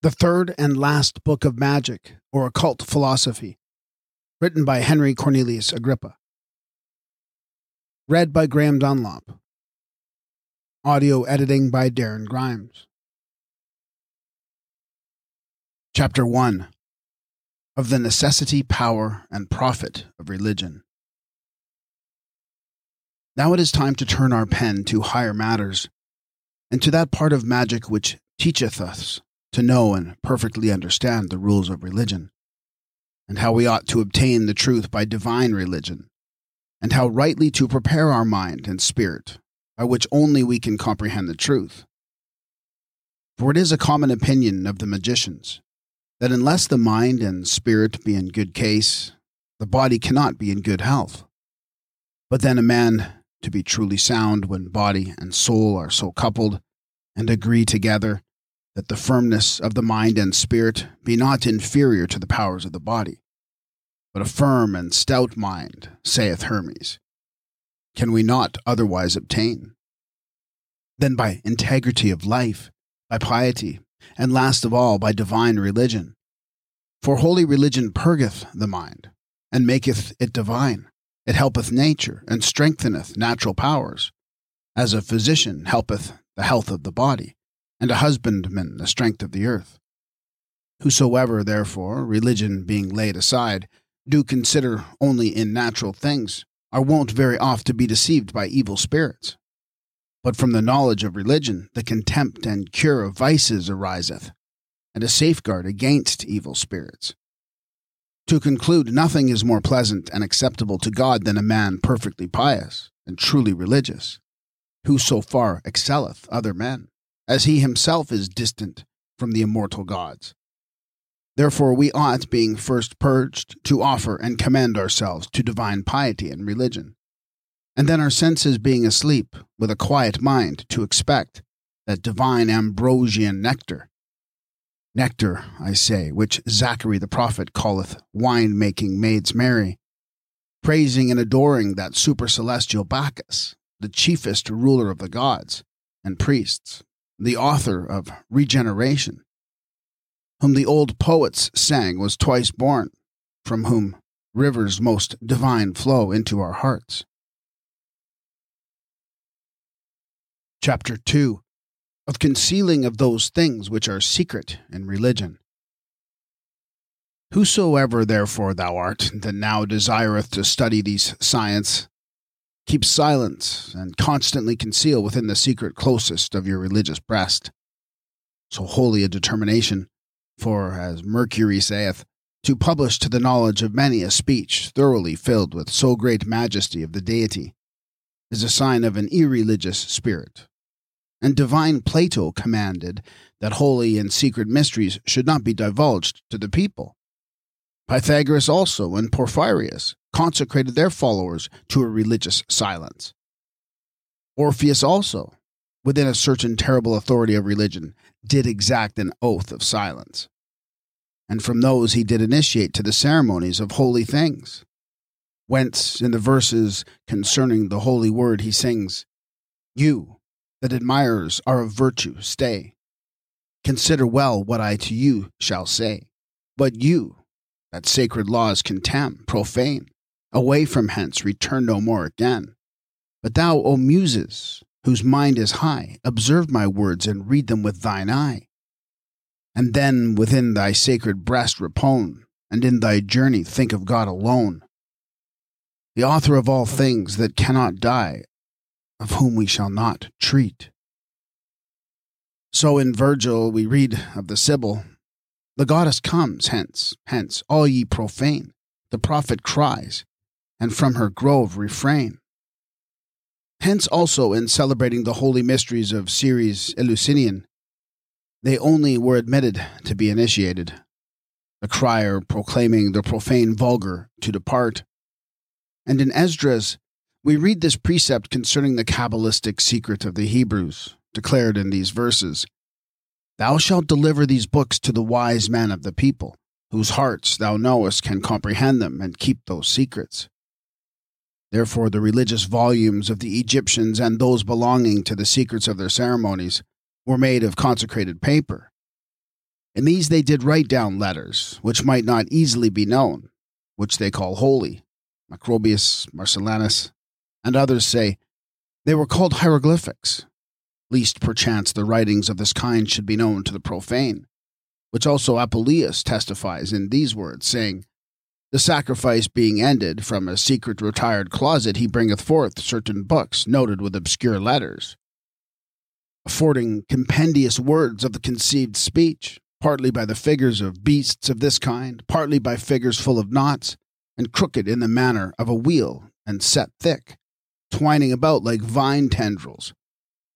The Third and Last Book of Magic, or Occult Philosophy, written by Henry Cornelius Agrippa. Read by Graham Dunlop. Audio editing by Darren Grimes. Chapter 1 Of the Necessity, Power, and Profit of Religion. Now it is time to turn our pen to higher matters, and to that part of magic which teacheth us to know and perfectly understand the rules of religion, and how we ought to obtain the truth by divine religion, and how rightly to prepare our mind and spirit, by which only we can comprehend the truth. For it is a common opinion of the magicians that unless the mind and spirit be in good case, the body cannot be in good health. But then a man to be truly sound when body and soul are so coupled and agree together that the firmness of the mind and spirit be not inferior to the powers of the body, but a firm and stout mind, saith Hermes, can we not otherwise obtain? Than by integrity of life, by piety, and last of all by divine religion. For holy religion purgeth the mind, and maketh it divine. It helpeth nature, and strengtheneth natural powers, as a physician helpeth the health of the body and a husbandman the strength of the earth. Whosoever, therefore, religion being laid aside, do consider only in natural things, are wont very oft to be deceived by evil spirits. But from the knowledge of religion, the contempt and cure of vices ariseth, and a safeguard against evil spirits. To conclude, nothing is more pleasant and acceptable to God than a man perfectly pious and truly religious, who so far excelleth other men as he himself is distant from the immortal gods. Therefore, we ought, being first purged, to offer and commend ourselves to divine piety and religion, and then our senses being asleep, with a quiet mind, to expect that divine ambrosian nectar. Nectar, I say, which Zachary the prophet calleth wine making maids merry, praising and adoring that supercelestial Bacchus, the chiefest ruler of the gods and priests, the author of Regeneration, whom the old poets sang was twice born, from whom rivers most divine flow into our hearts. Chapter 2 Of Concealing of Those Things Which Are Secret in Religion. Whosoever therefore thou art that now desireth to study these science, Keep silence and constantly conceal within the secret closest of your religious breast. So holy a determination, for, as Mercury saith, to publish to the knowledge of many a speech thoroughly filled with so great majesty of the deity, is a sign of an irreligious spirit. And divine Plato commanded that holy and secret mysteries should not be divulged to the people. Pythagoras also and Porphyrius consecrated their followers to a religious silence. Orpheus also, within a certain terrible authority of religion, did exact an oath of silence. And from those he did initiate to the ceremonies of holy things. Whence, in the verses concerning the holy word, he sings, You, that admirers are of virtue, stay. Consider well what I to you shall say. But you, that sacred laws contemn, profane, away from hence, return no more again. But thou, O Musaeus, whose mind is high, observe my words and read them with thine eye. And then within thy sacred breast repone, and in thy journey think of God alone, the author of all things that cannot die, of whom we shall not treat. So in Virgil we read of the Sibyl the goddess comes, hence, hence, all ye profane. The prophet cries, and from her grove refrain. Hence also in celebrating the holy mysteries of Ceres Eleusinian, they only were admitted to be initiated, the crier proclaiming the profane vulgar to depart. And in Esdras, we read this precept concerning the Kabbalistic secret of the Hebrews, declared in these verses Thou shalt deliver these books to the wise men of the people, whose hearts thou knowest can comprehend them and keep those secrets. Therefore, the religious volumes of the Egyptians and those belonging to the secrets of their ceremonies were made of consecrated paper. In these they did write down letters, which might not easily be known, which they call holy. Macrobius, Marcellinus, and others say they were called hieroglyphics, least perchance the writings of this kind should be known to the profane, which also Apuleius testifies in these words, saying, The sacrifice being ended, from a secret retired closet he bringeth forth certain books noted with obscure letters, affording compendious words of the conceived speech, partly by the figures of beasts of this kind, partly by figures full of knots, and crooked in the manner of a wheel, and set thick, twining about like vine tendrils,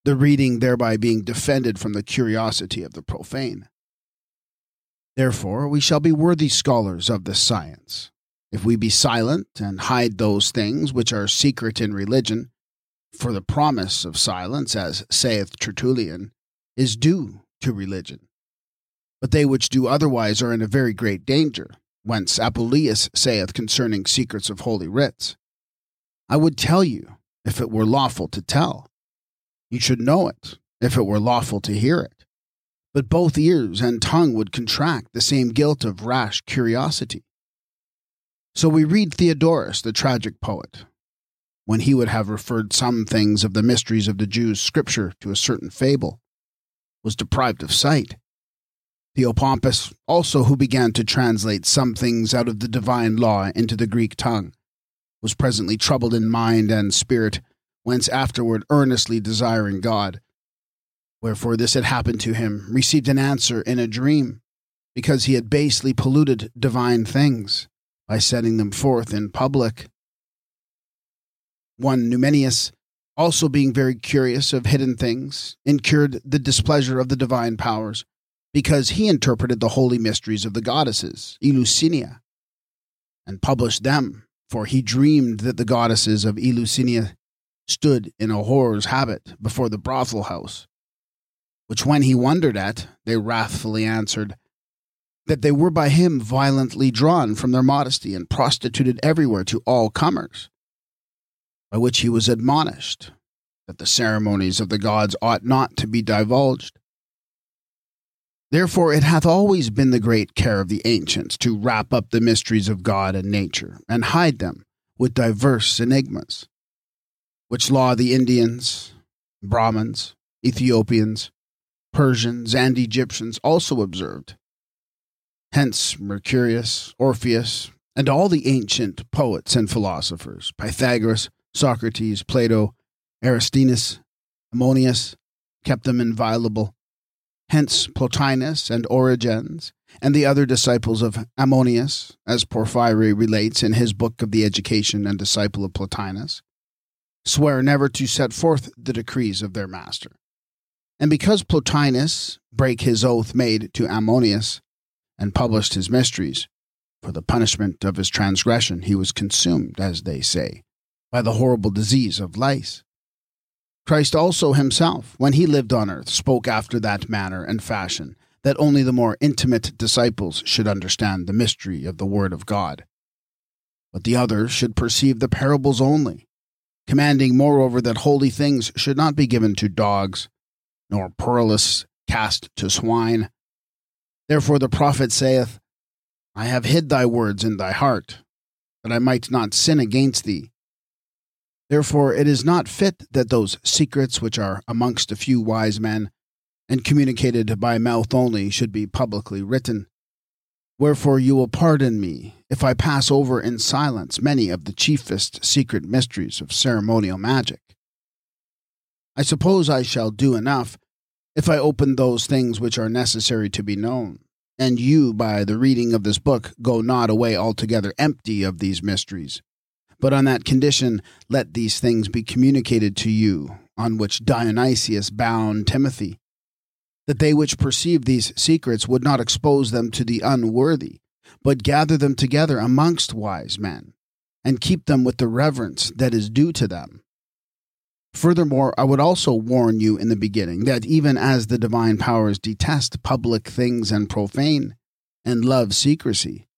the reading thereby being defended from the curiosity of the profane. Therefore, we shall be worthy scholars of this science, if we be silent and hide those things which are secret in religion, for the promise of silence, as saith Tertullian, is due to religion. But they which do otherwise are in a very great danger, whence Apuleius saith concerning secrets of holy writs, I would tell you, if it were lawful to tell. You should know it, if it were lawful to hear it. But both ears and tongue would contract the same guilt of rash curiosity. So we read Theodorus, the tragic poet, when he would have referred some things of the mysteries of the Jews' scripture to a certain fable, was deprived of sight Theopompus, also who began to translate some things out of the divine law into the Greek tongue, was presently troubled in mind and spirit, whence afterward earnestly desiring God. Wherefore this had happened to him, received an answer in a dream, because he had basely polluted divine things by setting them forth in public. One Numenius, also being very curious of hidden things, incurred the displeasure of the divine powers because he interpreted the holy mysteries of the goddesses, Eleusina, and published them, for he dreamed that the goddesses of Eleusina stood in a whore's habit before the brothel house, which when he wondered at, they wrathfully answered, that they were by him violently drawn from their modesty and prostituted everywhere to all comers. By which he was admonished that the ceremonies of the gods ought not to be divulged, Therefore, it hath always been the great care of the ancients to wrap up the mysteries of God and nature, and hide them with diverse enigmas, which law the Indians, Brahmins, Ethiopians, Persians, and Egyptians also observed. Hence, Mercurius, Orpheus, and all the ancient poets and philosophers, Pythagoras, Socrates, Plato, Aristoxenus, Ammonius, kept them inviolable hence Plotinus and Origenes, and the other disciples of Ammonius, as Porphyry relates in his book of the Education and Disciple of Plotinus, swear never to set forth the decrees of their master. And because Plotinus brake his oath made to Ammonius, and published his mysteries, for the punishment of his transgression he was consumed, as they say, by the horrible disease of lice. Christ also himself, when he lived on earth, spoke after that manner and fashion, that only the more intimate disciples should understand the mystery of the Word of God. But the others should perceive the parables only, commanding moreover that holy things should not be given to dogs, nor pearls cast to swine. Therefore the prophet saith, I have hid thy words in thy heart, that I might not sin against thee. Therefore, it is not fit that those secrets which are amongst a few wise men, and communicated by mouth only, should be publicly written. Wherefore, you will pardon me if I pass over in silence many of the chiefest secret mysteries of ceremonial magic. I suppose I shall do enough if I open those things which are necessary to be known, and you, by the reading of this book, go not away altogether empty of these mysteries but on that condition, let these things be communicated to you, on which Dionysius bound Timothy, that they which perceive these secrets would not expose them to the unworthy, but gather them together amongst wise men, and keep them with the reverence that is due to them. Furthermore, I would also warn you in the beginning that even as the divine powers detest public things and profane, and love secrecy,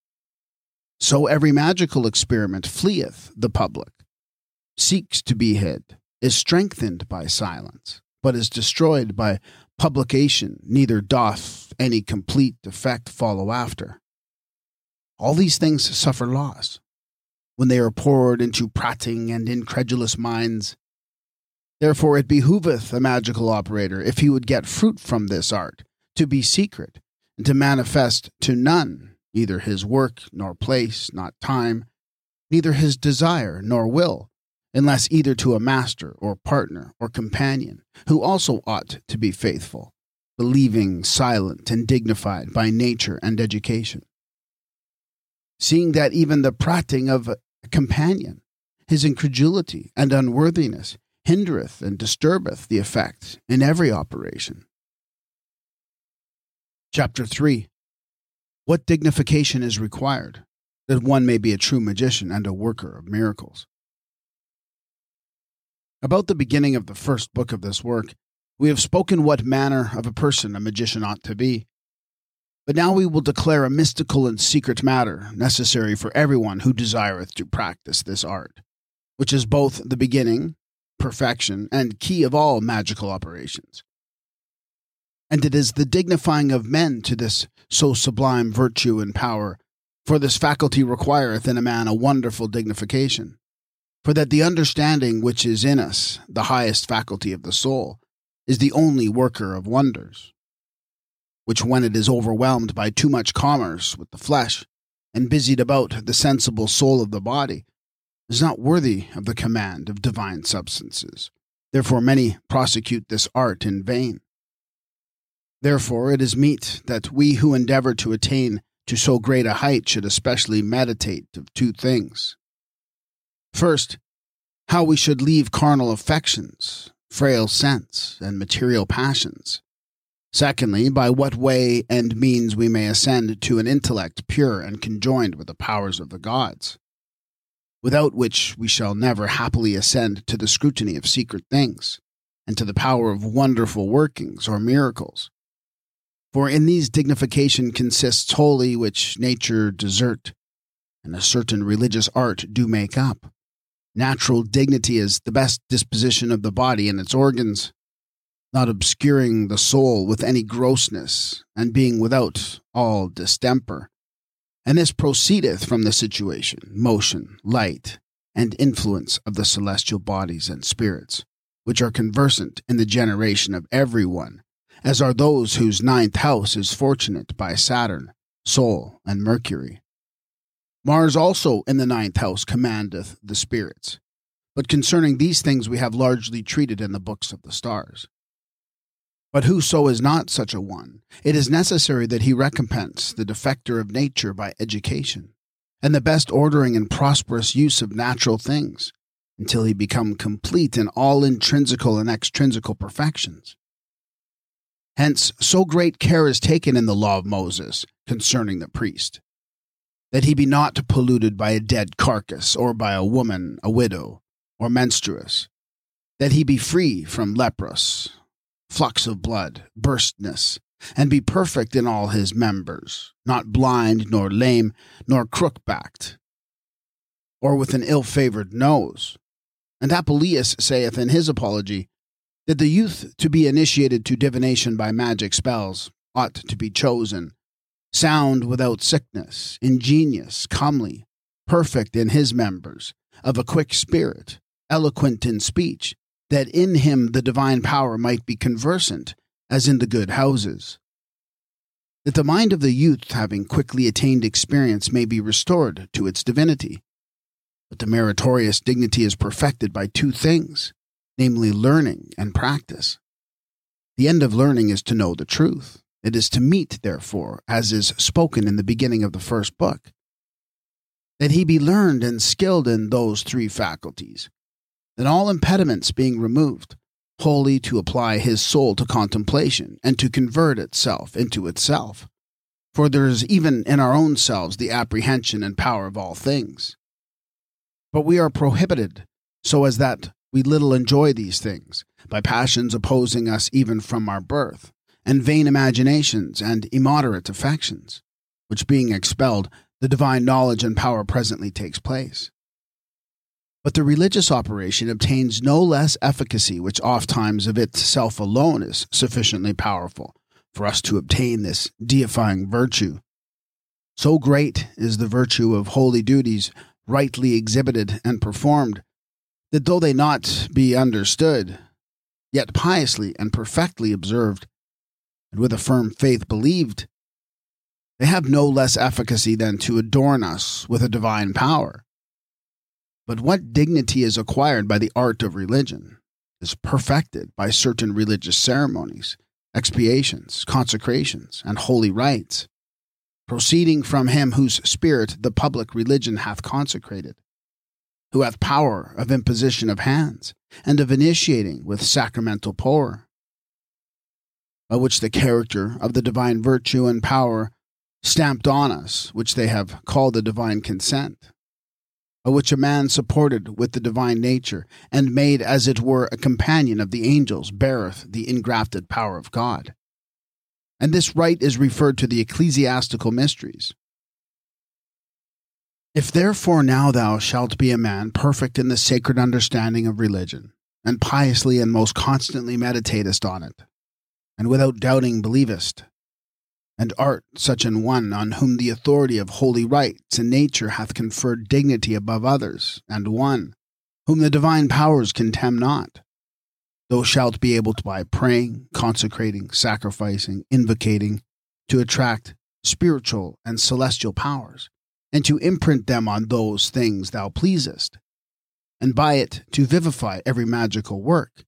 so every magical experiment fleeth the public, seeks to be hid, is strengthened by silence, but is destroyed by publication neither doth any complete effect follow after. All these things suffer loss when they are poured into prating and incredulous minds. Therefore, it behoveth a magical operator, if he would get fruit from this art, to be secret, and to manifest to none neither his work nor place, not time, neither his desire nor will, unless either to a master or partner or companion, who also ought to be faithful, believing, silent, and dignified by nature and education. Seeing that even the prating of a companion, his incredulity and unworthiness, hindereth and disturbeth the effect in every operation. Chapter 3 What dignification is required, that one may be a true magician and a worker of miracles. About the beginning of the first book of this work, we have spoken what manner of a person a magician ought to be. But now we will declare a mystical and secret matter necessary for everyone who desireth to practice this art, which is both the beginning, perfection, and key of all magical operations. And it is the dignifying of men to this so sublime virtue and power, for this faculty requireth in a man a wonderful dignification for that the understanding which is in us, the highest faculty of the soul, is the only worker of wonders, which when it is overwhelmed by too much commerce with the flesh, and busied about the sensible soul of the body, is not worthy of the command of divine substances. Therefore many prosecute this art in vain. Therefore it is meet that we who endeavor to attain to so great a height should especially meditate of two things First, how we should leave carnal affections, frail sense, and material passions. Secondly, by what way and means we may ascend to an intellect pure and conjoined with the powers of the gods, without which we shall never happily ascend to the scrutiny of secret things, and to the power of wonderful workings or miracles. For in these dignification consists wholly which nature desert, and a certain religious art do make up Natural dignity is the best disposition of the body and its organs, not obscuring the soul with any grossness, and being without all distemper. And this proceedeth from the situation, motion, light, and influence of the celestial bodies and spirits, which are conversant in the generation of every one, as are those whose ninth house is fortunate by Saturn, Sol, and Mercury. Mars also in the ninth house commandeth the spirits. But concerning these things we have largely treated in the books of the stars. But whoso is not such a one, it is necessary that he recompense the defector of nature by education, and the best ordering and prosperous use of natural things, until he become complete in all intrinsical and extrinsical perfections. Hence, so great care is taken in the law of Moses concerning the priest that he be not polluted by a dead carcass, or by a woman, a widow, or menstruous, that he be free from leprous, flux of blood, burstness, and be perfect in all his members, not blind, nor lame, nor crook backed, or with an ill favored nose. And Apuleius saith in his apology that the youth to be initiated to divination by magic spells ought to be chosen sound without sickness, ingenious, comely, perfect in his members, of a quick spirit, eloquent in speech, that in him the divine power might be conversant, as in the good houses. That the mind of the youth, having quickly attained experience, may be restored to its divinity. But the meritorious dignity is perfected by two things, namely learning and practice. The end of learning is to know the truth it is to meet, therefore, as is spoken in the beginning of the first book, that he be learned and skilled in those three faculties, that all impediments being removed, wholly to apply his soul to contemplation and to convert itself into itself. For there is even in our own selves the apprehension and power of all things. But we are prohibited so as that we little enjoy these things, by passions opposing us even from our birth and vain imaginations and immoderate affections, which being expelled, the divine knowledge and power presently takes place. But the religious operation obtains no less efficacy, which oft times of itself alone is sufficiently powerful for us to obtain this deifying virtue. So great is the virtue of holy duties rightly exhibited and performed, that though they not be understood, yet piously and perfectly observed, and with a firm faith believed, they have no less efficacy than to adorn us with a divine power. But what dignity is acquired by the art of religion is perfected by certain religious ceremonies, expiations, consecrations, and holy rites proceeding from him whose spirit the public religion hath consecrated, who hath power of imposition of hands, and of initiating with sacramental power, by which the character of the divine virtue and power stamped on us, which they have called the divine consent, which a man supported with the divine nature, and made as it were a companion of the angels, beareth the ingrafted power of God and this right is referred to the ecclesiastical mysteries. If therefore now thou shalt be a man perfect in the sacred understanding of religion, and piously and most constantly meditatest on it, and without doubting believest, and art such an one on whom the authority of holy rites and nature hath conferred dignity above others, and one whom the divine powers contemn not, Thou shalt be able to by praying, consecrating, sacrificing, invocating, to attract spiritual and celestial powers, and to imprint them on those things thou pleasest, and by it to vivify every magical work.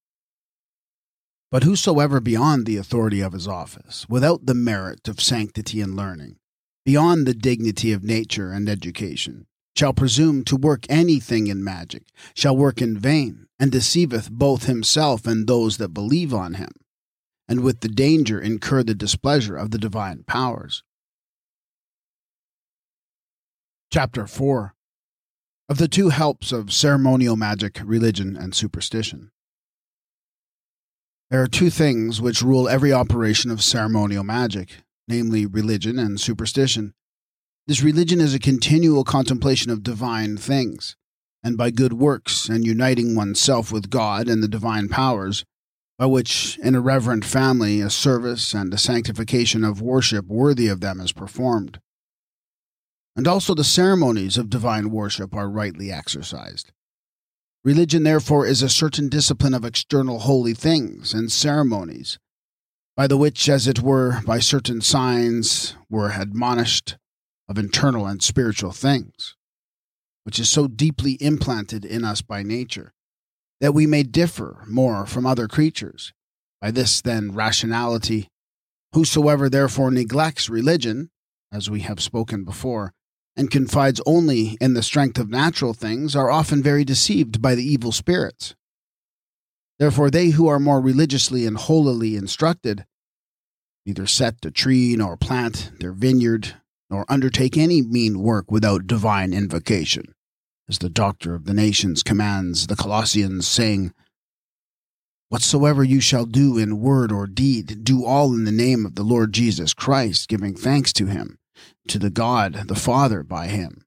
But whosoever beyond the authority of his office, without the merit of sanctity and learning, beyond the dignity of nature and education, shall presume to work anything in magic, shall work in vain, and deceiveth both himself and those that believe on him, and with the danger incur the displeasure of the divine powers. Chapter 4 Of the two helps of ceremonial magic, religion, and superstition. There are two things which rule every operation of ceremonial magic, namely religion and superstition. This religion is a continual contemplation of divine things, and by good works and uniting oneself with God and the divine powers, by which in a reverent family a service and a sanctification of worship worthy of them is performed. And also the ceremonies of divine worship are rightly exercised. Religion, therefore, is a certain discipline of external holy things and ceremonies, by the which, as it were, by certain signs were admonished of internal and spiritual things, which is so deeply implanted in us by nature, that we may differ more from other creatures. By this, then, rationality, whosoever therefore neglects religion, as we have spoken before, and confides only in the strength of natural things, are often very deceived by the evil spirits. Therefore, they who are more religiously and holily instructed neither set a tree nor plant their vineyard nor undertake any mean work without divine invocation, as the doctor of the nations commands the Colossians, saying, Whatsoever you shall do in word or deed, do all in the name of the Lord Jesus Christ, giving thanks to him, to the God the Father by him.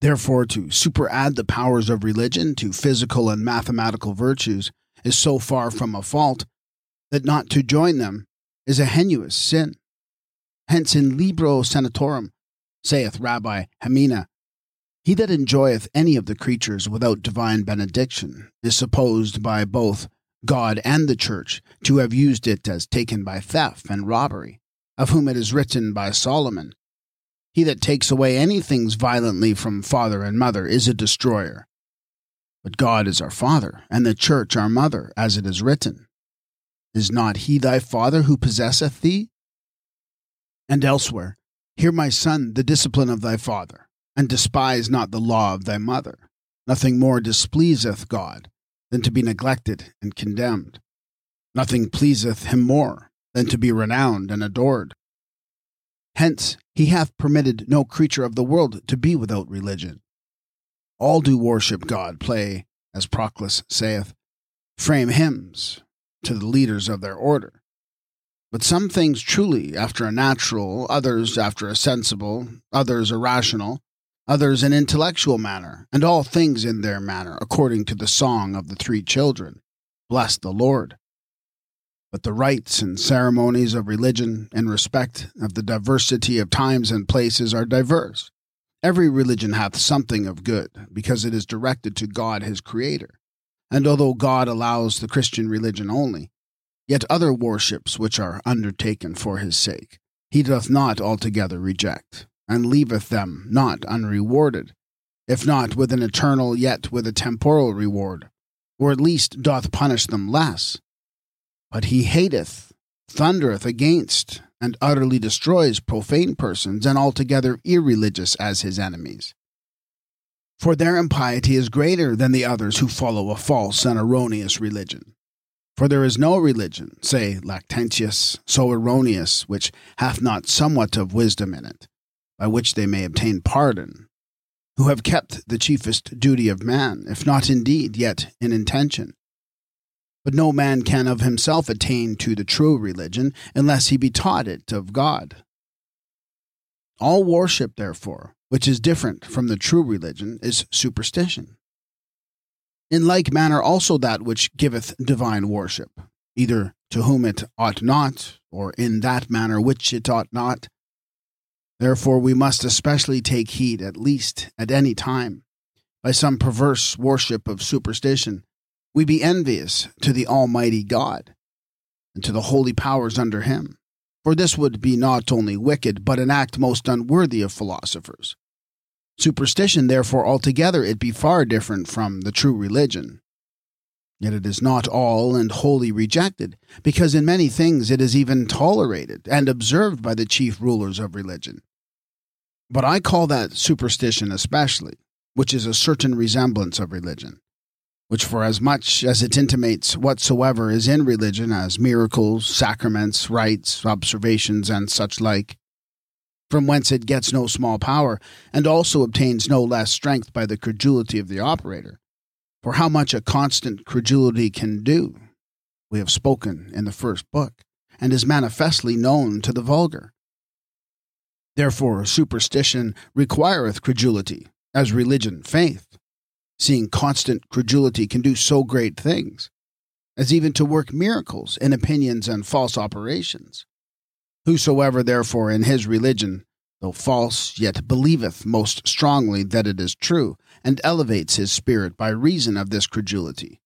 Therefore, to superadd the powers of religion to physical and mathematical virtues is so far from a fault that not to join them is a heinous sin. Hence in Libro Sanatorum saith Rabbi Hamina, He that enjoyeth any of the creatures without divine benediction is supposed by both God and the Church to have used it as taken by theft and robbery, of whom it is written by Solomon, He that takes away any things violently from father and mother is a destroyer. But God is our Father, and the Church our mother, as it is written. Is not he thy Father who possesseth thee? and elsewhere, Hear, my son, the discipline of thy father, and despise not the law of thy mother. Nothing more displeaseth God than to be neglected and condemned. Nothing pleaseth him more than to be renowned and adored. Hence, he hath permitted no creature of the world to be without religion. All do worship God, play, as Proclus saith, frame hymns to the leaders of their order, but some things truly after a natural, others after a sensible, others a rational, others in intellectual manner, and all things in their manner, according to the song of the three children. Bless the Lord. But the rites and ceremonies of religion, in respect of the diversity of times and places, are diverse. Every religion hath something of good, because it is directed to God his Creator. And although God allows the Christian religion only, yet other worships which are undertaken for his sake, he doth not altogether reject and leaveth them not unrewarded, if not with an eternal, yet with a temporal reward, or at least doth punish them less. But he hateth, thundereth against, and utterly destroys profane persons and altogether irreligious as his enemies. For their impiety is greater than the others who follow a false and erroneous religion. For there is no religion, say Lactantius, so erroneous, which hath not somewhat of wisdom in it by which they may obtain pardon, who have kept the chiefest duty of man, if not in deed, yet in intention. But no man can of himself attain to the true religion unless he be taught it of God. All worship, therefore, which is different from the true religion, is superstition. In like manner also that which giveth divine worship, either to whom it ought not, or in that manner which it ought not, Therefore, we must especially take heed, at least at any time, by some perverse worship of superstition, we be envious to the Almighty God and to the holy powers under him. For this would be not only wicked, but an act most unworthy of philosophers. Superstition, therefore, altogether it be far different from the true religion. Yet it is not all and wholly rejected, because in many things it is even tolerated and observed by the chief rulers of religion. But I call that superstition especially, which is a certain resemblance of religion, which for as much as it intimates whatsoever is in religion as miracles, sacraments, rites, observations, and such like, from whence it gets no small power, and also obtains no less strength by the credulity of the operator for how much a constant credulity can do, we have spoken in the first book, and is manifestly known to the vulgar. Therefore, superstition requireth credulity, as religion faith, seeing constant credulity can do so great things, as even to work miracles in opinions and false operations. Whosoever therefore in his religion though false, yet believeth most strongly that it is true, and elevates his spirit by reason of this credulity,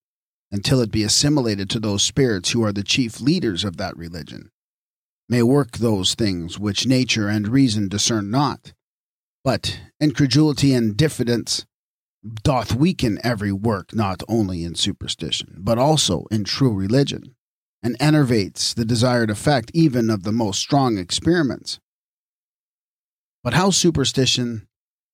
until it be assimilated to those spirits who are the chief leaders of that religion, may work those things which nature and reason discern not. But incredulity and diffidence doth weaken every work not only in superstition, but also in true religion, and enervates the desired effect even of the most strong experiments but how superstition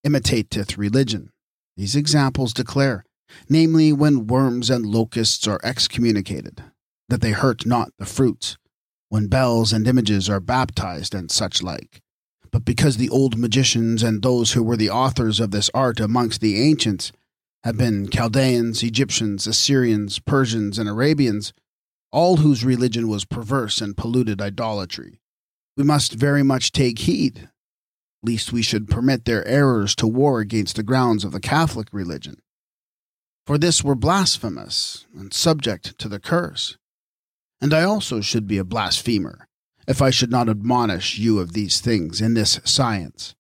imitateth religion. These examples declare, namely, when worms and locusts are excommunicated, that they hurt not the fruits, when bells and images are baptized, and such like. But because the old magicians and those who were the authors of this art amongst the ancients have been Chaldeans, Egyptians, Assyrians, Persians, and Arabians, all whose religion was perverse and polluted idolatry, we must very much take heed lest we should permit their errors to war against the grounds of the Catholic religion. For this were blasphemous and subject to the curse. And I also should be a blasphemer, if I should not admonish you of these things in this science.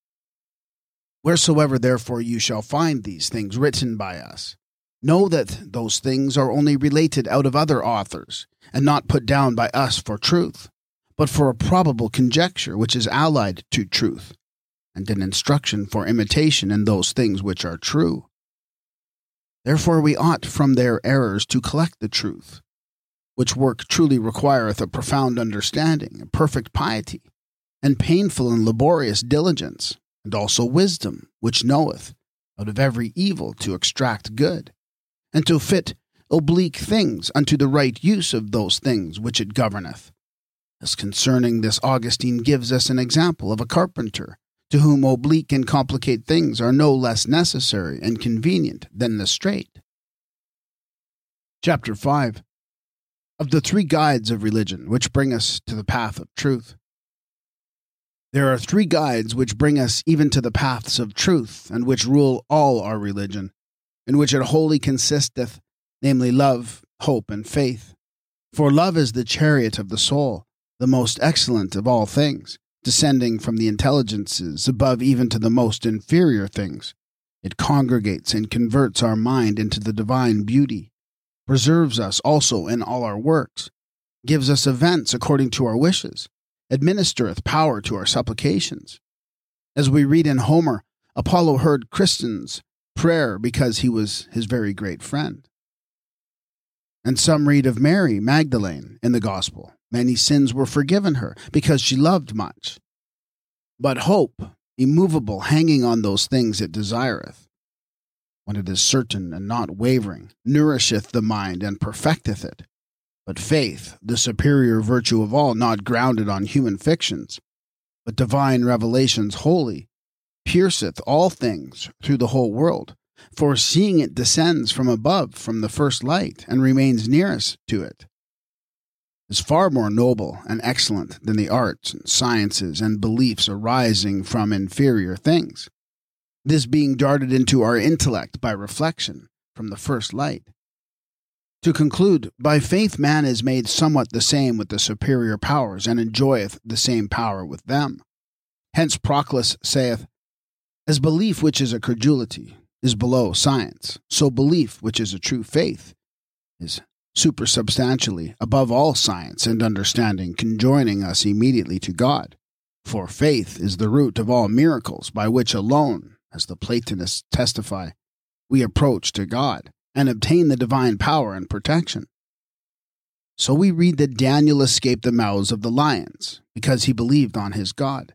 Wheresoever therefore you shall find these things written by us, know that those things are only related out of other authors, and not put down by us for truth, but for a probable conjecture which is allied to truth, and an instruction for imitation in those things which are true. Therefore, we ought from their errors to collect the truth, which work truly requireth a profound understanding, a perfect piety, and painful and laborious diligence, and also wisdom, which knoweth out of every evil to extract good, and to fit oblique things unto the right use of those things which it governeth. As concerning this, Augustine gives us an example of a carpenter to whom oblique and complicate things are no less necessary and convenient than the straight. Chapter 5 Of the three guides of religion which bring us to the path of truth. There are three guides which bring us even to the paths of truth, and which rule all our religion, in which it wholly consisteth, namely love, hope, and faith. For love is the chariot of the soul, the most excellent of all things, descending from the intelligences above even to the most inferior things. It congregates and converts our mind into the divine beauty, preserves us also in all our works, gives us events according to our wishes, administereth power to our supplications. As we read in Homer, Apollo heard Chryses' prayer because he was his very great friend. And some read of Mary Magdalene in the Gospel. Many sins were forgiven her because she loved much. But hope, immovable, hanging on those things it desireth, when it is certain and not wavering, nourisheth the mind and perfecteth it. But faith, the superior virtue of all, not grounded on human fictions, but divine revelations wholly, pierceth all things through the whole world, for seeing it descends from above from the first light and remains nearest to it, is far more noble and excellent than the arts and sciences and beliefs arising from inferior things. This being darted into our intellect by reflection from the first light to conclude, by faith man is made somewhat the same with the superior powers, and enjoyeth the same power with them. Hence Proclus saith, As belief which is a credulity is below science, so belief which is a true faith is supersubstantially above all science and understanding, conjoining us immediately to God. For faith is the root of all miracles, by which alone, as the Platonists testify, we approach to God and obtain the divine power and protection. So we read that Daniel escaped the mouths of the lions, because he believed on his God.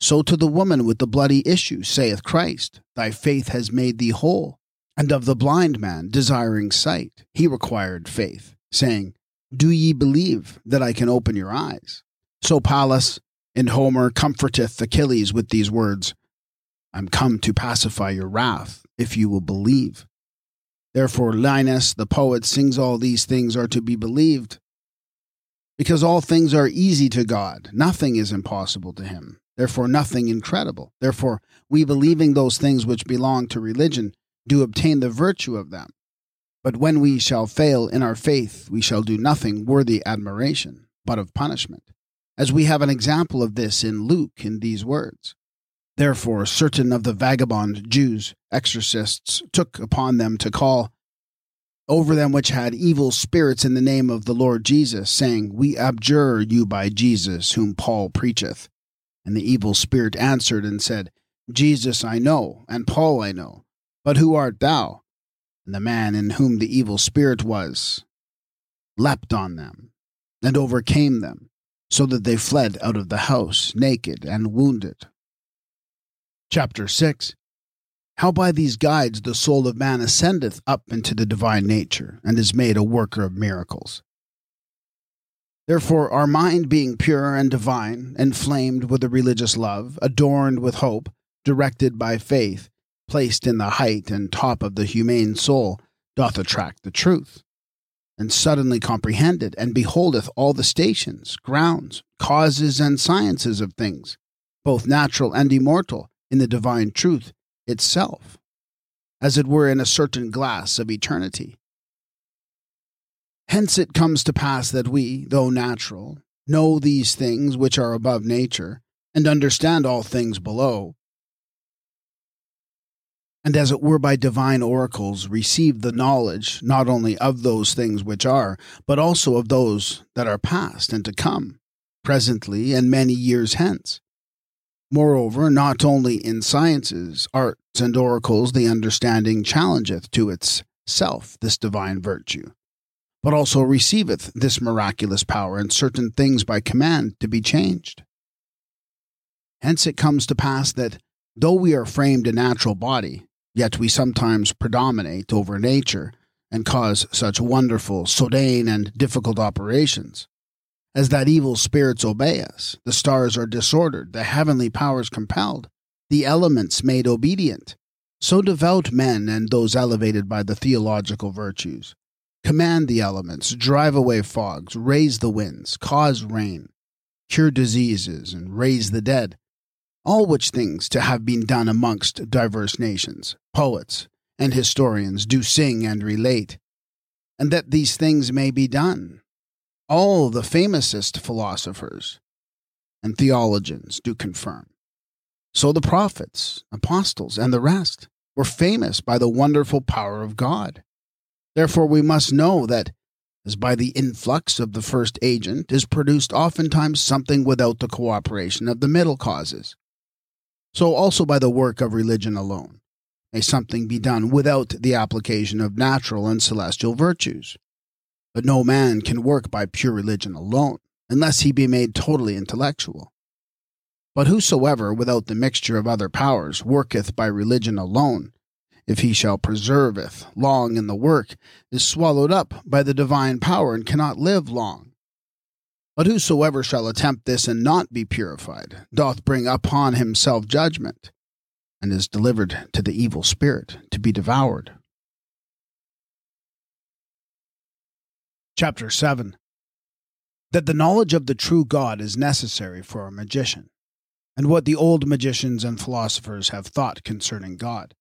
So to the woman with the bloody issue saith Christ, Thy faith has made thee whole. And of the blind man desiring sight, he required faith, saying, Do ye believe that I can open your eyes? So Pallas in Homer comforteth Achilles with these words I'm come to pacify your wrath, if you will believe. Therefore, Linus, the poet, sings all these things are to be believed. Because all things are easy to God, nothing is impossible to him. Therefore, nothing incredible. Therefore, we believing those things which belong to religion do obtain the virtue of them. But when we shall fail in our faith, we shall do nothing worthy admiration, but of punishment. As we have an example of this in Luke in these words Therefore, certain of the vagabond Jews, exorcists, took upon them to call over them which had evil spirits in the name of the Lord Jesus, saying, We abjure you by Jesus, whom Paul preacheth. And the evil spirit answered and said, Jesus I know, and Paul I know, but who art thou? And the man in whom the evil spirit was leapt on them and overcame them, so that they fled out of the house naked and wounded. Chapter 6 How by these guides the soul of man ascendeth up into the divine nature, and is made a worker of miracles. Therefore, our mind being pure and divine, inflamed with a religious love, adorned with hope, directed by faith, placed in the height and top of the humane soul, doth attract the truth, and suddenly comprehended, and beholdeth all the stations, grounds, causes, and sciences of things, both natural and immortal, in the divine truth itself, as it were in a certain glass of eternity. Hence it comes to pass that we, though natural, know these things which are above nature, and understand all things below, and as it were by divine oracles receive the knowledge not only of those things which are, but also of those that are past and to come, presently and many years hence. Moreover, not only in sciences, arts, and oracles the understanding challengeth to itself this divine virtue, but also receiveth this miraculous power and certain things by command to be changed. Hence it comes to pass that, though we are framed a natural body, yet we sometimes predominate over nature and cause such wonderful, sodaine, and difficult operations as that evil spirits obey us. The stars are disordered, the heavenly powers compelled, the elements made obedient. So devout men and those elevated by the theological virtues command the elements, drive away fogs, raise the winds, cause rain, cure diseases, and raise the dead, all which things to have been done amongst divers nations, poets and historians do sing and relate, and that these things may be done. All the famousest philosophers and theologians do confirm. So the prophets, apostles, and the rest were famous by the wonderful power of God. Therefore, we must know that as by the influx of the first agent is produced oftentimes something without the cooperation of the middle causes. So also by the work of religion alone may something be done without the application of natural and celestial virtues. But no man can work by pure religion alone, unless he be made totally intellectual. But whosoever, without the mixture of other powers, worketh by religion alone, if he shall preserveth long in the work, is swallowed up by the divine power and cannot live long. But whosoever shall attempt this and not be purified, doth bring upon himself judgment, and is delivered to the evil spirit to be devoured. Chapter 7 That the knowledge of the true God is necessary for a magician, and what the old magicians and philosophers have thought concerning God.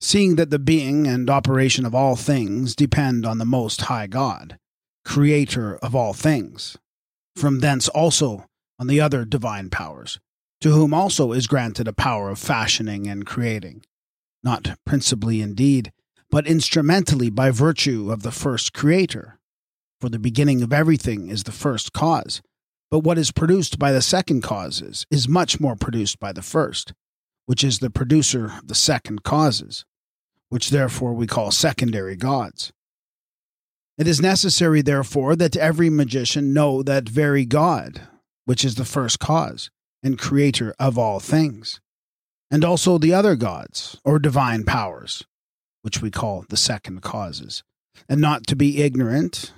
Seeing that the being and operation of all things depend on the Most High God, Creator of all things, from thence also on the other divine powers, to whom also is granted a power of fashioning and creating, not principally indeed, but instrumentally by virtue of the first Creator. For the beginning of everything is the first cause, but what is produced by the second causes is much more produced by the first, which is the producer of the second causes which therefore we call secondary gods. It is necessary, therefore, that every magician know that very God, which is the first cause and creator of all things, and also the other gods, or divine powers, which we call the second causes, and not to be ignorant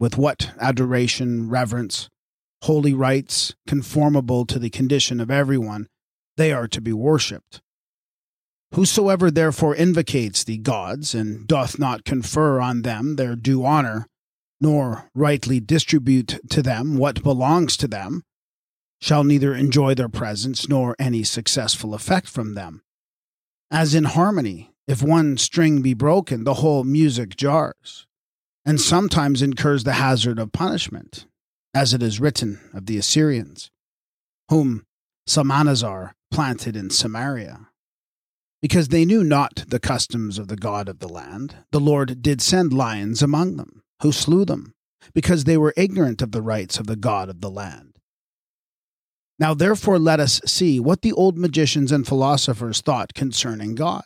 with what adoration, reverence, holy rites, conformable to the condition of everyone, they are to be worshipped Whosoever therefore invocates the gods, and doth not confer on them their due honor, nor rightly distribute to them what belongs to them, shall neither enjoy their presence nor any successful effect from them. As in harmony, if one string be broken, the whole music jars, and sometimes incurs the hazard of punishment, as it is written of the Assyrians, whom Salmanazar planted in Samaria. Because they knew not the customs of the God of the land, the Lord did send lions among them, who slew them, because they were ignorant of the rights of the God of the land. Now therefore let us see what the old magicians and philosophers thought concerning God.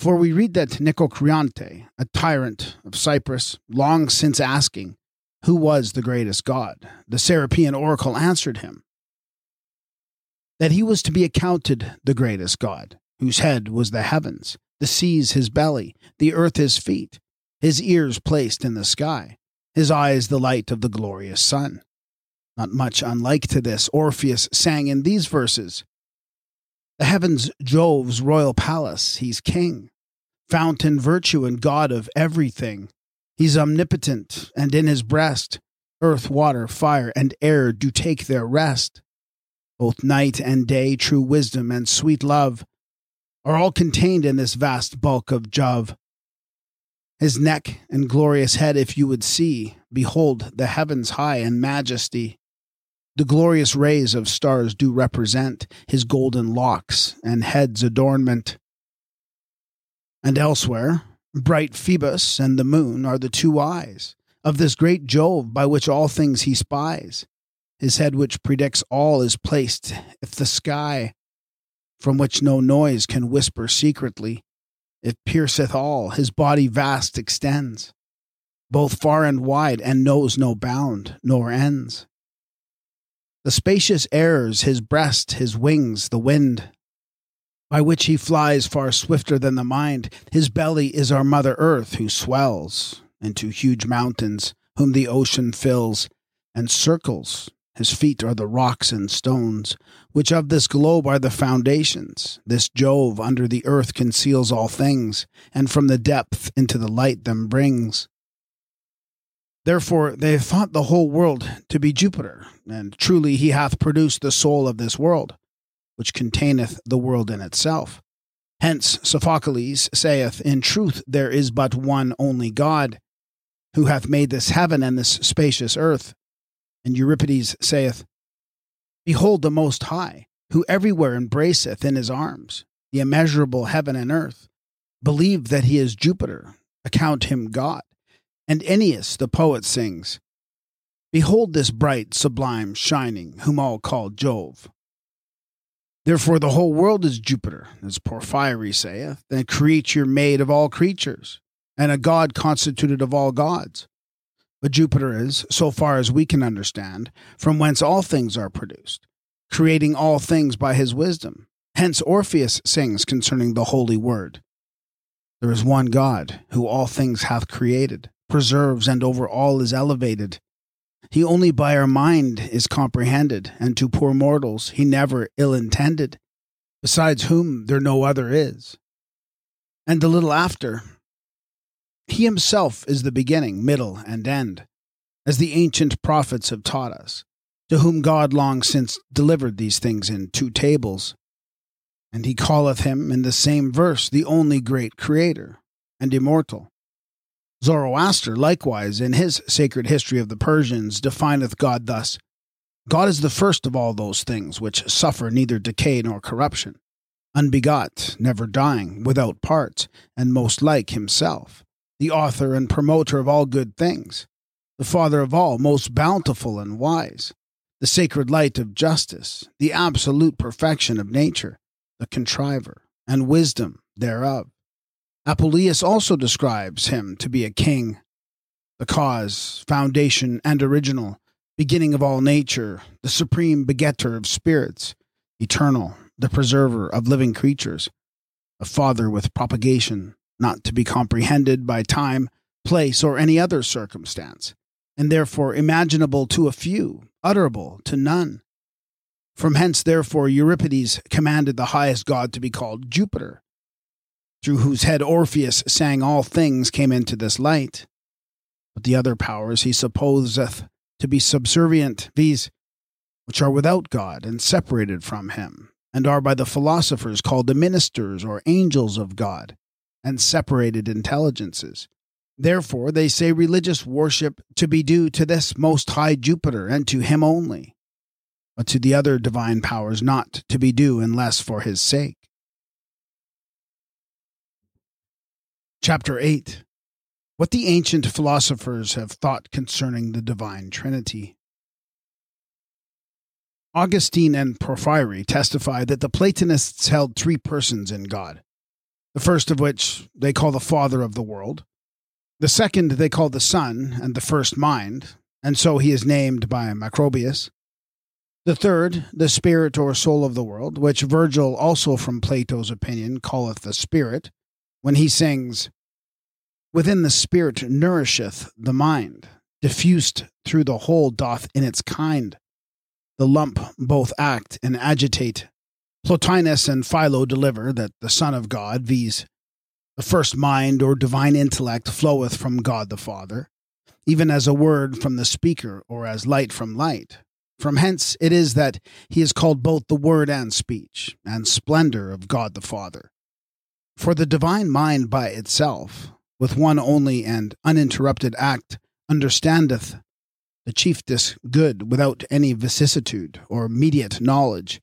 For we read that Nicocreante, a tyrant of Cyprus, long since asking, Who was the greatest God? the Serapean oracle answered him, That he was to be accounted the greatest God whose head was the heavens, the seas his belly, the earth his feet, his ears placed in the sky, his eyes the light of the glorious sun. Not much unlike to this, Orpheus sang in these verses The heavens Jove's royal palace, he's king, fountain, virtue, and God of everything. He's omnipotent, and in his breast earth, water, fire, and air do take their rest. Both night and day, true wisdom and sweet love are all contained in this vast bulk of Jove. His neck and glorious head, if you would see, behold the heavens high in majesty. The glorious rays of stars do represent his golden locks and head's adornment. And elsewhere, bright Phoebus and the moon are the two eyes of this great Jove by which all things he spies. His head, which predicts all, is placed if the sky from which no noise can whisper secretly. It pierceth all, his body vast extends, both far and wide, and knows no bound nor ends. The spacious airs, his breast, his wings, the wind, by which he flies far swifter than the mind. His belly is our Mother Earth, who swells into huge mountains, whom the ocean fills, and circles his feet are the rocks and stones, which of this globe are the foundations. This Jove under the earth conceals all things, and from the depth into the light them brings. Therefore they have thought the whole world to be Jupiter, and truly he hath produced the soul of this world, which containeth the world in itself. Hence Sophocles saith, In truth there is but one only God, who hath made this heaven and this spacious earth. And Euripides saith, Behold the Most High, who everywhere embraceth in his arms the immeasurable heaven and earth. Believe that he is Jupiter, account him God. And Ennius the poet sings, Behold this bright, sublime, shining, whom all call Jove. Therefore the whole world is Jupiter, as Porphyry saith, a creature made of all creatures, and a god constituted of all gods. But Jupiter is, so far as we can understand, from whence all things are produced, creating all things by his wisdom. Hence Orpheus sings concerning the holy word. There is one God, who all things hath created, preserves, and over all is elevated. He only by our mind is comprehended, and to poor mortals he never ill intended, besides whom there no other is. And a little after, he himself is the beginning, middle, and end, as the ancient prophets have taught us, to whom God long since delivered these things in two tables. And he calleth him in the same verse the only great creator and immortal. Zoroaster, likewise, in his sacred history of the Persians, defineth God thus God is the first of all those things which suffer neither decay nor corruption, unbegot, never dying, without parts, and most like himself, the author and promoter of all good things, the Father of all, most bountiful and wise, the sacred light of justice, the absolute perfection of nature, the contriver, and wisdom thereof. Apuleius also describes him to be a king, the cause, foundation, and original, beginning of all nature, the supreme begetter of spirits, eternal, the preserver of living creatures, a father with propagation, not to be comprehended by time, place, or any other circumstance, and therefore imaginable to a few, utterable to none. From hence, therefore, Euripides commanded the highest god to be called Jupiter, through whose head Orpheus sang all things came into this light. But the other powers he supposeth to be subservient, these which are without God and separated from him, and are by the philosophers called the ministers or angels of God, and separated intelligences. Therefore, they say religious worship to be due to this most high Jupiter and to him only, but to the other divine powers not to be due unless for his sake. Chapter 8 What the ancient philosophers have thought concerning the divine Trinity. Augustine and Porphyry testify that the Platonists held three persons in God. The first of which they call the Father of the world. The second they call the Son and the first mind, and so he is named by Macrobius. The third, the Spirit or soul of the world, which Virgil also from Plato's opinion calleth the Spirit, when he sings, Within the spirit nourisheth the mind, diffused through the whole doth in its kind. The lump both act and agitate. Plotinus and Philo deliver that the Son of God, viz., the first mind or divine intellect, floweth from God the Father, even as a word from the speaker, or as light from light. From hence it is that he is called both the Word and speech, and splendor of God the Father. For the divine mind by itself, with one only and uninterrupted act, understandeth the chiefest good without any vicissitude or mediate knowledge.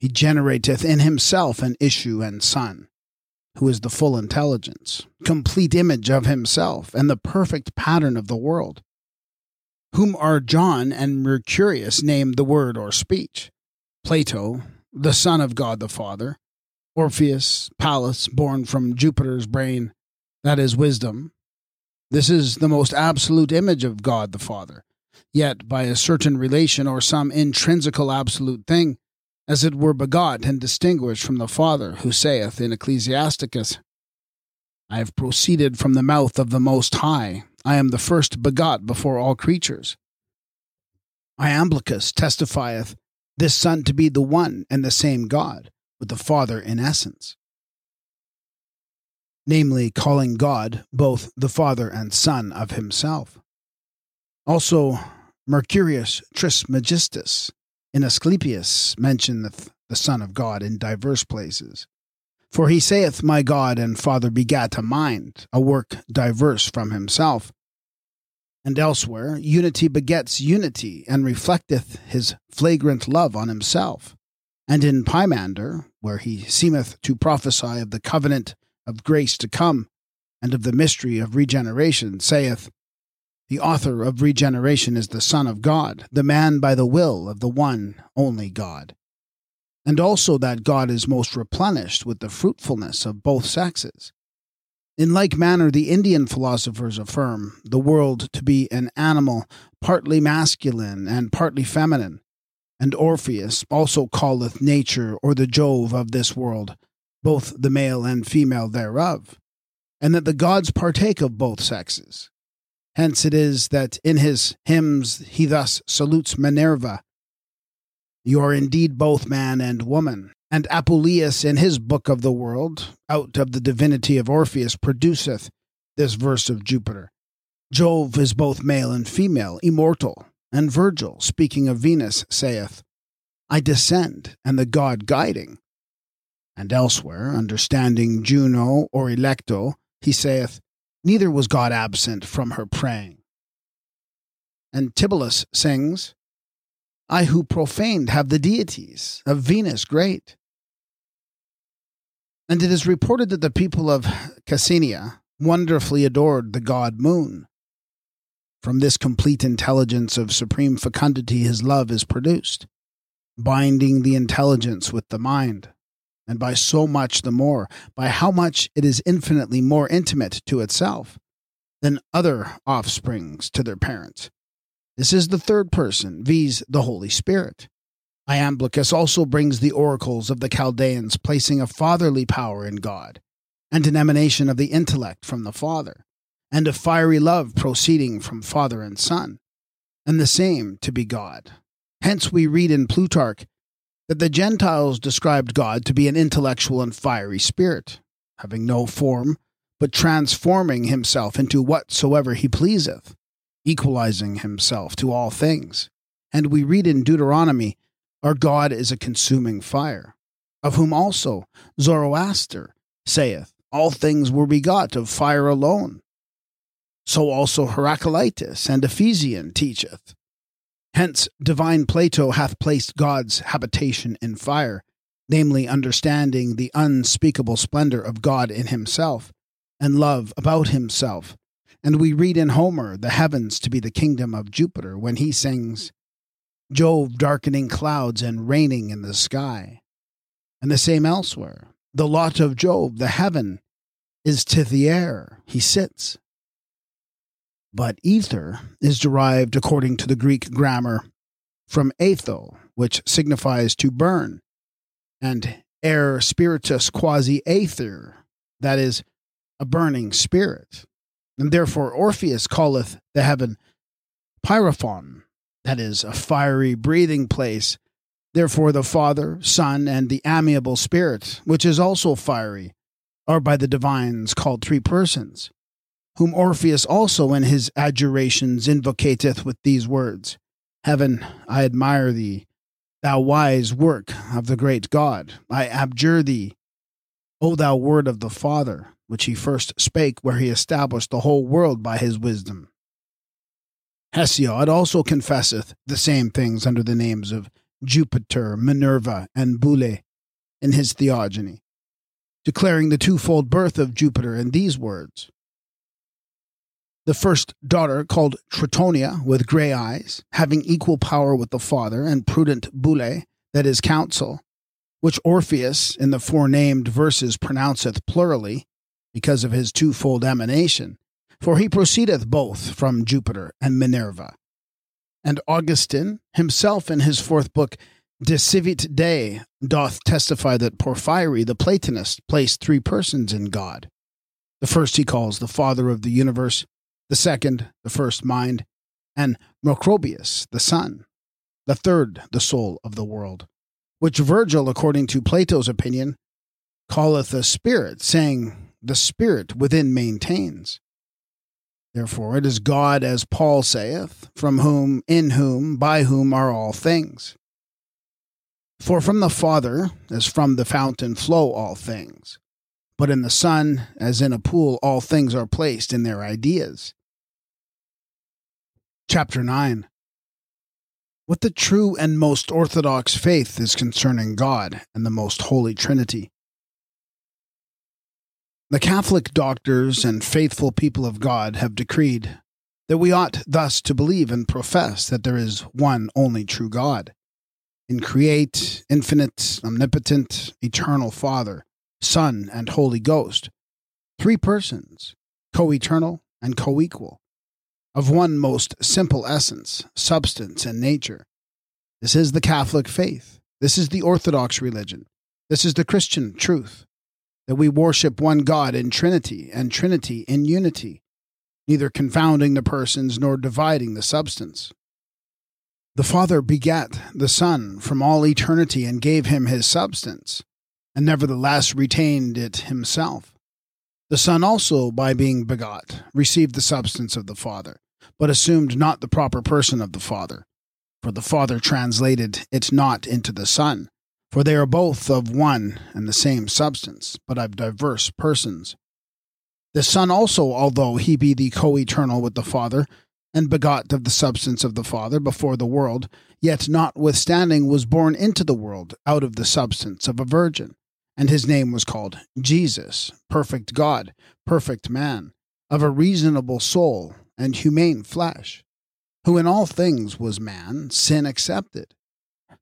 He generateth in himself an issue and son, who is the full intelligence, complete image of himself, and the perfect pattern of the world, whom are John and Mercurius named the word or speech, Plato, the son of God the Father, Orpheus, Pallas, born from Jupiter's brain, that is wisdom. This is the most absolute image of God the Father, yet by a certain relation or some intrinsical absolute thing, as it were begot and distinguished from the Father, who saith in Ecclesiasticus, I have proceeded from the mouth of the Most High. I am the first begot before all creatures. Iamblichus testifieth this Son to be the one and the same God with the Father in essence. Namely, calling God both the Father and Son of Himself. Also, Mercurius Trismegistus in Asclepius mentioneth the Son of God in divers places. For he saith, My God and Father begat a mind, a work diverse from himself. And elsewhere, unity begets unity, and reflecteth his flagrant love on himself. And in Pymander, where he seemeth to prophesy of the covenant of grace to come, and of the mystery of regeneration, saith, The author of regeneration is the Son of God, the man by the will of the one only God. And also that God is most replenished with the fruitfulness of both sexes. In like manner, the Indian philosophers affirm the world to be an animal partly masculine and partly feminine, and Orpheus also calleth nature or the Jove of this world, both the male and female thereof and that the gods partake of both sexes. Hence it is that in his hymns he thus salutes Minerva You are indeed both man and woman. And Apuleius in his book of the world, out of the divinity of Orpheus, produceth this verse of Jupiter Jove is both male and female, immortal. And Virgil, speaking of Venus, saith, I descend, and the god guiding. And elsewhere, understanding Juno or Alecto, he saith, Neither was God absent from her praying. And Tibullus sings, I who profaned have the deities of Venus great. And it is reported that the people of Cassania wonderfully adored the god Moon. From this complete intelligence of supreme fecundity, his love is produced, binding the intelligence with the mind and by so much the more, by how much it is infinitely more intimate to itself than other offsprings to their parents. This is the third person, viz., the Holy Spirit. Iamblichus also brings the oracles of the Chaldeans, placing a fatherly power in God, and an emanation of the intellect from the Father, and a fiery love proceeding from Father and Son, and the same to be God. Hence we read in Plutarch that the Gentiles described God to be an intellectual and fiery spirit, having no form, but transforming himself into whatsoever he pleaseth, equalizing himself to all things. And we read in Deuteronomy, Our God is a consuming fire, of whom also Zoroaster saith, All things were begot of fire alone. So also Heraclitus and Ephesian teacheth, Hence, divine Plato hath placed God's habitation in fire, namely, understanding the unspeakable splendor of God in himself, and love about himself. And we read in Homer the heavens to be the kingdom of Jupiter when he sings, Jove darkening clouds and raining in the sky. And the same elsewhere. The lot of Jove, the heaven, is to the air he sits. But ether is derived, according to the Greek grammar, from etho, which signifies to burn, and air spiritus quasi aether, that is, a burning spirit. And therefore Orpheus calleth the heaven pyrophon, that is, a fiery breathing place. Therefore the Father, Son, and the amiable Spirit, which is also fiery, are by the divines called three persons whom Orpheus also in his adjurations invocateth with these words Heaven, I admire thee, thou wise work of the great God. I abjure thee, O thou word of the Father, which he first spake where he established the whole world by his wisdom. Hesiod also confesseth the same things under the names of Jupiter, Minerva, and Boule in his Theogony, declaring the twofold birth of Jupiter in these words the first daughter, called Tritonia, with grey eyes, having equal power with the father, and prudent Boule, that is counsel, which Orpheus in the forenamed verses pronounceth plurally, because of his twofold emanation, for he proceedeth both from Jupiter and Minerva. And Augustine himself in his fourth book, De Civit Dei, doth testify that Porphyry the Platonist placed three persons in God. The first he calls the Father of the universe, the second, the first mind, and Macrobius, the Son, the third, the soul of the world, which Virgil, according to Plato's opinion, calleth a spirit, saying, The spirit within maintains. Therefore, it is God, as Paul saith, from whom, in whom, by whom are all things. For from the Father, as from the fountain, flow all things. But in the Son, as in a pool, all things are placed in their ideas. Chapter 9 What the true and most orthodox faith is concerning God and the most holy Trinity. The Catholic doctors and faithful people of God have decreed that we ought thus to believe and profess that there is one only true God, in create, infinite, omnipotent, eternal Father, Son, and Holy Ghost, three persons, co eternal and co equal, of one most simple essence, substance, and nature. This is the Catholic faith. This is the Orthodox religion. This is the Christian truth that we worship one God in Trinity and Trinity in unity, neither confounding the persons nor dividing the substance. The Father begat the Son from all eternity and gave him his substance, and nevertheless retained it himself. The Son also, by being begot, received the substance of the Father, but assumed not the proper person of the Father. For the Father translated it not into the Son, for they are both of one and the same substance, but of diverse persons. The Son also, although he be the co eternal with the Father, and begot of the substance of the Father before the world, yet notwithstanding was born into the world out of the substance of a virgin. And his name was called Jesus, perfect God, perfect man, of a reasonable soul and humane flesh, who in all things was man, sin accepted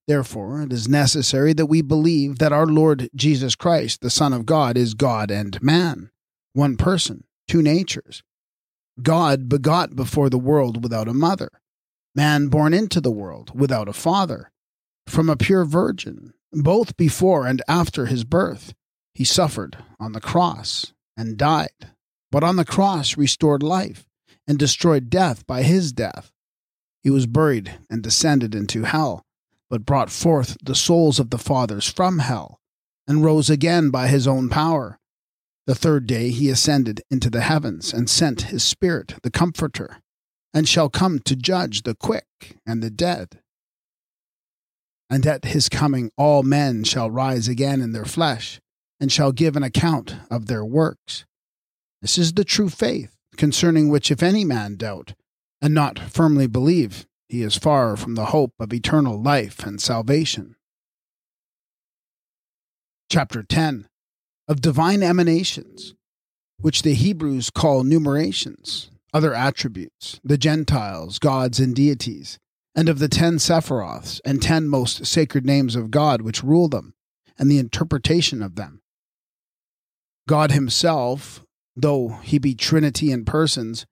Therefore, it is necessary that we believe that our Lord Jesus Christ, the Son of God, is God and man, one person, two natures. God begot before the world without a mother, man born into the world without a father, from a pure virgin, both before and after his birth. He suffered on the cross and died, but on the cross restored life and destroyed death by his death. He was buried and descended into hell but brought forth the souls of the fathers from hell, and rose again by his own power. The third day he ascended into the heavens, and sent his Spirit, the Comforter, and shall come to judge the quick and the dead. And at his coming all men shall rise again in their flesh, and shall give an account of their works. This is the true faith, concerning which if any man doubt, and not firmly believe, he is far from the hope of eternal life and salvation. Chapter 10 of divine emanations, which the Hebrews call numerations, other attributes, the Gentiles, gods, and deities, and of the ten Sephiroths and ten most sacred names of God which rule them, and the interpretation of them. God Himself, though He be Trinity in persons,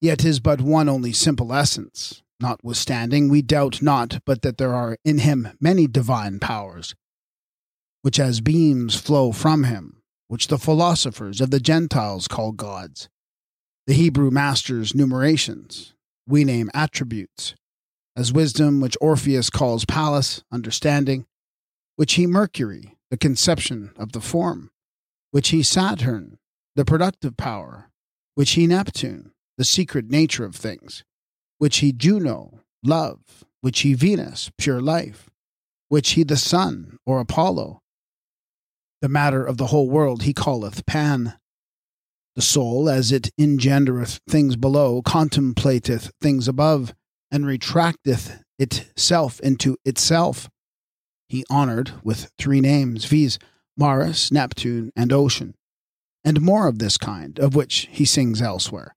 yet is but one only simple essence, Notwithstanding, we doubt not but that there are in him many divine powers, which as beams flow from him, which the philosophers of the Gentiles call gods. The Hebrew masters numerations, we name attributes, as wisdom, which Orpheus calls Pallas, understanding, which he Mercury, the conception of the form, which he Saturn, the productive power, which he Neptune, the secret nature of things which he Juno, love, which he Venus, pure life, which he the sun, or Apollo. The matter of the whole world he calleth Pan. The soul, as it engendereth things below, contemplateth things above, and retracteth itself into itself. He honored with three names, viz., Mars, Neptune, and Ocean, and more of this kind, of which he sings elsewhere.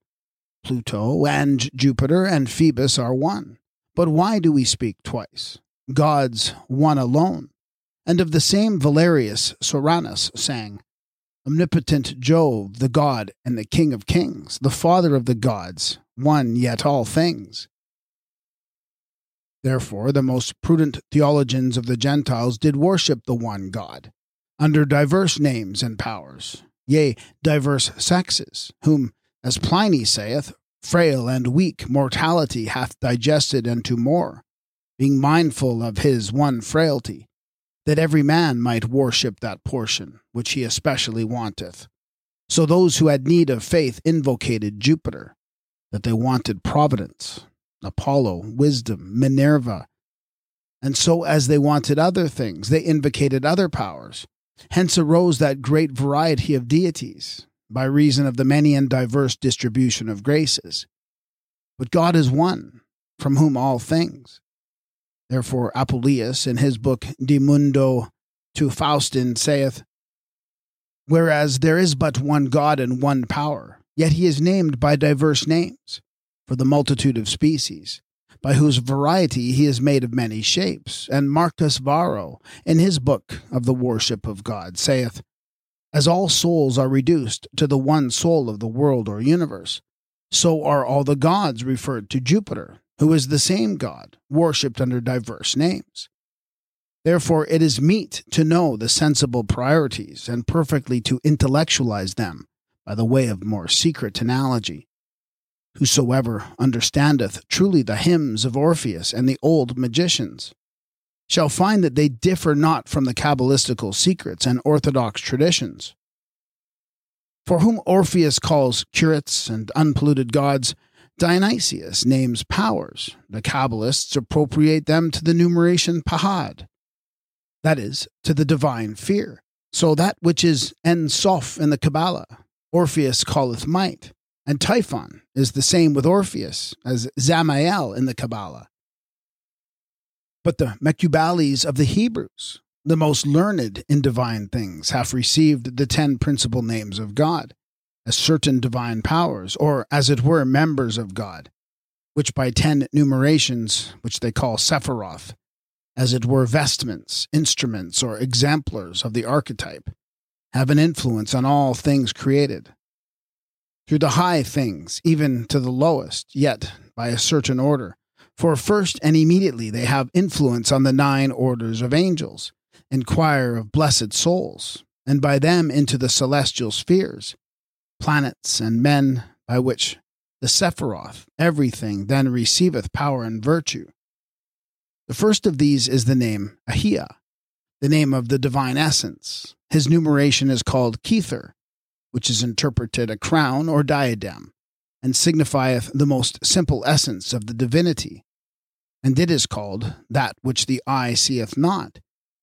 Pluto and Jupiter and Phoebus are one. But why do we speak twice? God's one alone. And of the same Valerius Soranus sang, Omnipotent Jove, the God and the King of kings, the Father of the gods, one yet all things. Therefore, the most prudent theologians of the Gentiles did worship the one God, under diverse names and powers, yea, diverse sexes, whom as Pliny saith, frail and weak mortality hath digested unto more, being mindful of his one frailty, that every man might worship that portion which he especially wanteth. So those who had need of faith invocated Jupiter, that they wanted providence, Apollo, wisdom, Minerva. And so, as they wanted other things, they invocated other powers. Hence arose that great variety of deities, by reason of the many and diverse distribution of graces. But God is one, from whom all things. Therefore, Apuleius, in his book De Mundo to Faustin, saith, Whereas there is but one God and one power, yet he is named by diverse names, for the multitude of species, by whose variety he is made of many shapes. And Marcus Varro, in his book of the worship of God, saith, As all souls are reduced to the one soul of the world or universe, so are all the gods referred to Jupiter, who is the same God, worshipped under diverse names. Therefore, it is meet to know the sensible priorities and perfectly to intellectualize them by the way of more secret analogy. Whosoever understandeth truly the hymns of Orpheus and the old magicians shall find that they differ not from the Kabbalistical secrets and orthodox traditions. For whom Orpheus calls Curetes and unpolluted gods, Dionysius names powers. The Kabbalists appropriate them to the numeration Pahad, that is, to the divine fear. So that which is En Sof in the Kabbalah, Orpheus calleth might, and Typhon is the same with Orpheus as Zamael in the Kabbalah. But the Mecubales of the Hebrews, the most learned in divine things, have received the ten principal names of God as certain divine powers, or as it were members of God, which by ten numerations, which they call Sephiroth, as it were vestments, instruments, or exemplars of the archetype, have an influence on all things created. Through the high things, even to the lowest, yet by a certain order. For first and immediately they have influence on the nine orders of angels, and choir of blessed souls, and by them into the celestial spheres planets, and men, by which the Sephiroth, everything, then receiveth power and virtue. The first of these is the name Ahia, the name of the divine essence. His numeration is called Kether, which is interpreted a crown or diadem, and signifieth the most simple essence of the divinity. And it is called that which the eye seeth not,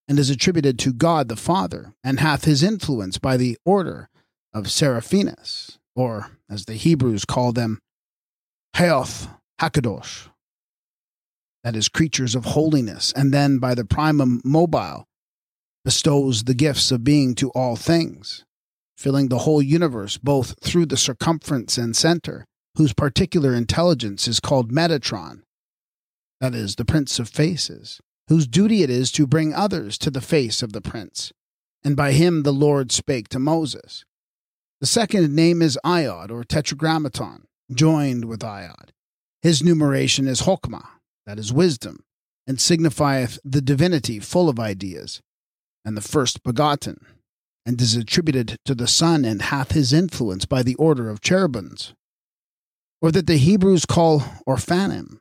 and is attributed to God the Father, and hath his influence by the order of Seraphims, or as the Hebrews call them, Heoth Hakadosh, that is, creatures of holiness, and then by the primum mobile, bestows the gifts of being to all things, filling the whole universe both through the circumference and center, whose particular intelligence is called Metatron, that is, the Prince of Faces, whose duty it is to bring others to the face of the Prince. And by him the Lord spake to Moses. The second name is Iod, or Tetragrammaton, joined with Iod. His numeration is Hokmah, that is wisdom, and signifieth the divinity full of ideas, and the first begotten, and is attributed to the Son and hath his influence by the order of cherubims, or that the Hebrews call Ophanim,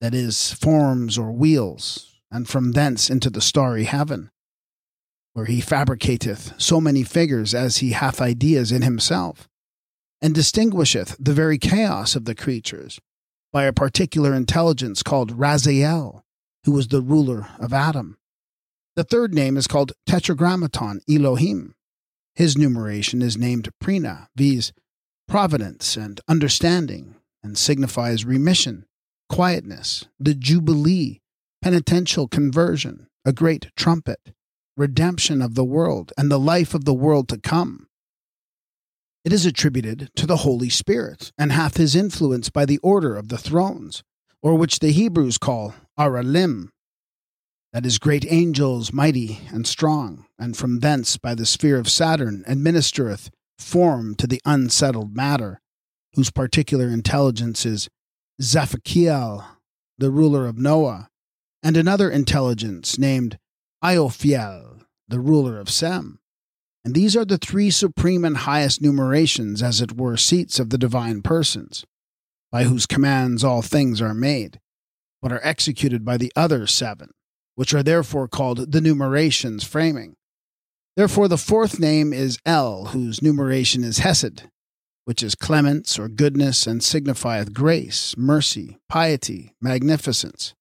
that is, forms or wheels, and from thence into the starry heaven where he fabricateth so many figures as he hath ideas in himself, and distinguisheth the very chaos of the creatures by a particular intelligence called Raziel, who was the ruler of Adam. The third name is called Tetragrammaton Elohim. His numeration is named Prina, viz., providence and understanding, and signifies remission, quietness, the jubilee, penitential conversion, a great trumpet, redemption of the world, and the life of the world to come. It is attributed to the Holy Spirit, and hath his influence by the order of the thrones, or which the Hebrews call Aralim, that is, great angels, mighty and strong, and from thence by the sphere of Saturn administereth form to the unsettled matter, whose particular intelligence is Zaphakiel, the ruler of Noah, and another intelligence named Iophiel, the ruler of Sem. And these are the three supreme and highest numerations, as it were, seats of the divine persons, by whose commands all things are made, but are executed by the other seven, which are therefore called the numerations framing. Therefore, the fourth name is El, whose numeration is Hesed, which is clemence or goodness, and signifieth grace, mercy, piety, magnificence,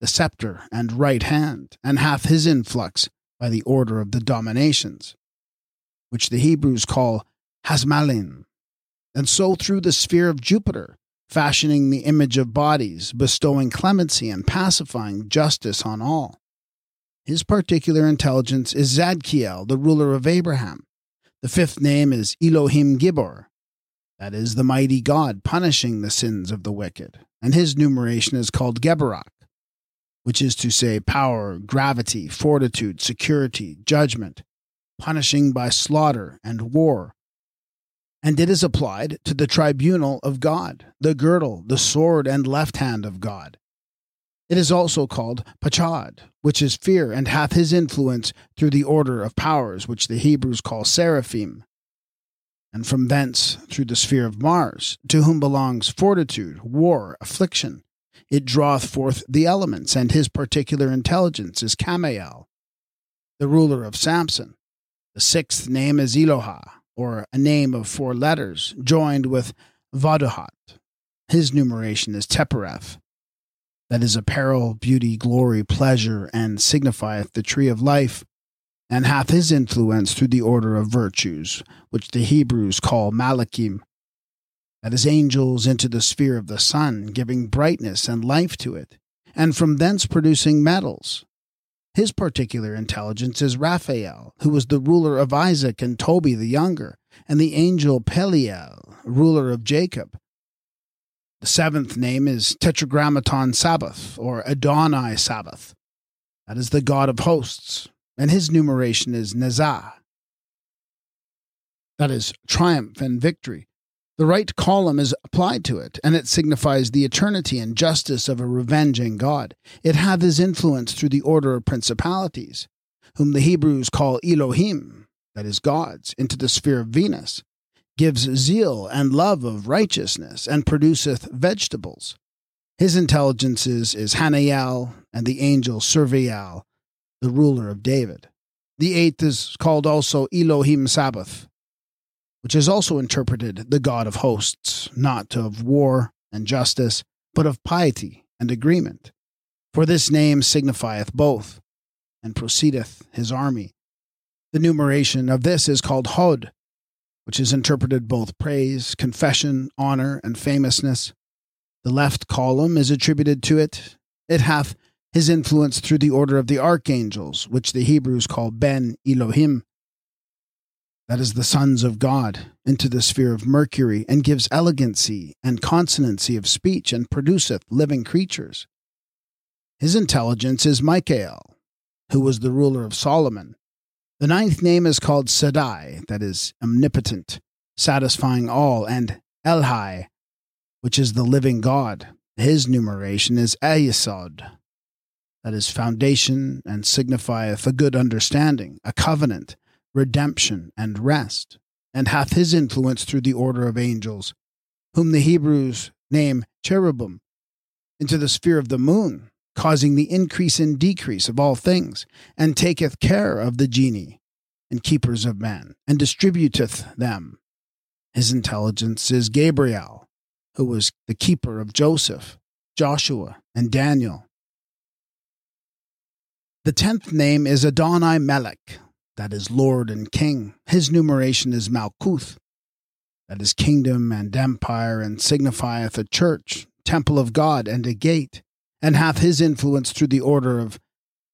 the sceptre and right hand, and hath his influx by the order of the dominations, which the Hebrews call Hasmalin, and so through the sphere of Jupiter, fashioning the image of bodies, bestowing clemency and pacifying justice on all. His particular intelligence is Zadkiel, the ruler of Abraham. The fifth name is Elohim Gibor, that is, the mighty God punishing the sins of the wicked, and his numeration is called Geberak, which is to say power, gravity, fortitude, security, judgment, punishing by slaughter and war, and it is applied to the tribunal of God, the girdle, the sword, and left hand of God. It is also called Pachad, which is fear, and hath his influence through the order of powers, which the Hebrews call seraphim. And from thence through the sphere of Mars, to whom belongs fortitude, war, affliction, it draweth forth the elements, and his particular intelligence is Camael, the ruler of Samson. The sixth name is Elohah, or a name of four letters, joined with Vaduhat. His numeration is Tepereth. That is apparel, beauty, glory, pleasure, and signifieth the tree of life, and hath his influence through the order of virtues, which the Hebrews call Malachim. That is angels into the sphere of the sun, giving brightness and life to it, and from thence producing metals, his particular intelligence is Raphael, who was the ruler of Isaac and Tobi the younger, and the angel Peliel, ruler of Jacob. The seventh name is Tetragrammaton Sabaoth, or Adonai Sabaoth. That is the god of hosts, and his numeration is Nezah. That is triumph and victory. The right column is applied to it, and it signifies the eternity and justice of a revenging God. It hath his influence through the order of principalities, whom the Hebrews call Elohim, that is, gods, into the sphere of Venus, gives zeal and love of righteousness, and produceth vegetables. His intelligences is Hanael, and the angel Cerviel, the ruler of David. The eighth is called also Elohim Sabaoth, which is also interpreted the God of hosts, not of war and justice, but of piety and agreement. For this name signifieth both, and proceedeth his army. The numeration of this is called Hod, which is interpreted both praise, confession, honor, and famousness. The left column is attributed to it. It hath his influence through the order of the archangels, which the Hebrews call Ben Elohim, that is the sons of God, into the sphere of Mercury, and gives elegancy and consonancy of speech, and produceth living creatures. His intelligence is Michael, who was the ruler of Solomon. The ninth name is called Sadai, that is omnipotent, satisfying all, and Elhai, which is the living God. His numeration is Ayesod, that is foundation, and signifieth a good understanding, a covenant, redemption, and rest, and hath his influence through the order of angels, whom the Hebrews name cherubim, into the sphere of the moon, causing the increase and decrease of all things, and taketh care of the genii and keepers of men, and distributeth them. His intelligence is Gabriel, who was the keeper of Joseph, Joshua, and Daniel. The tenth name is Adonai Melech, that is Lord and King. His numeration is Malkuth, that is kingdom and empire, and signifieth a church, temple of God, and a gate, and hath his influence through the order of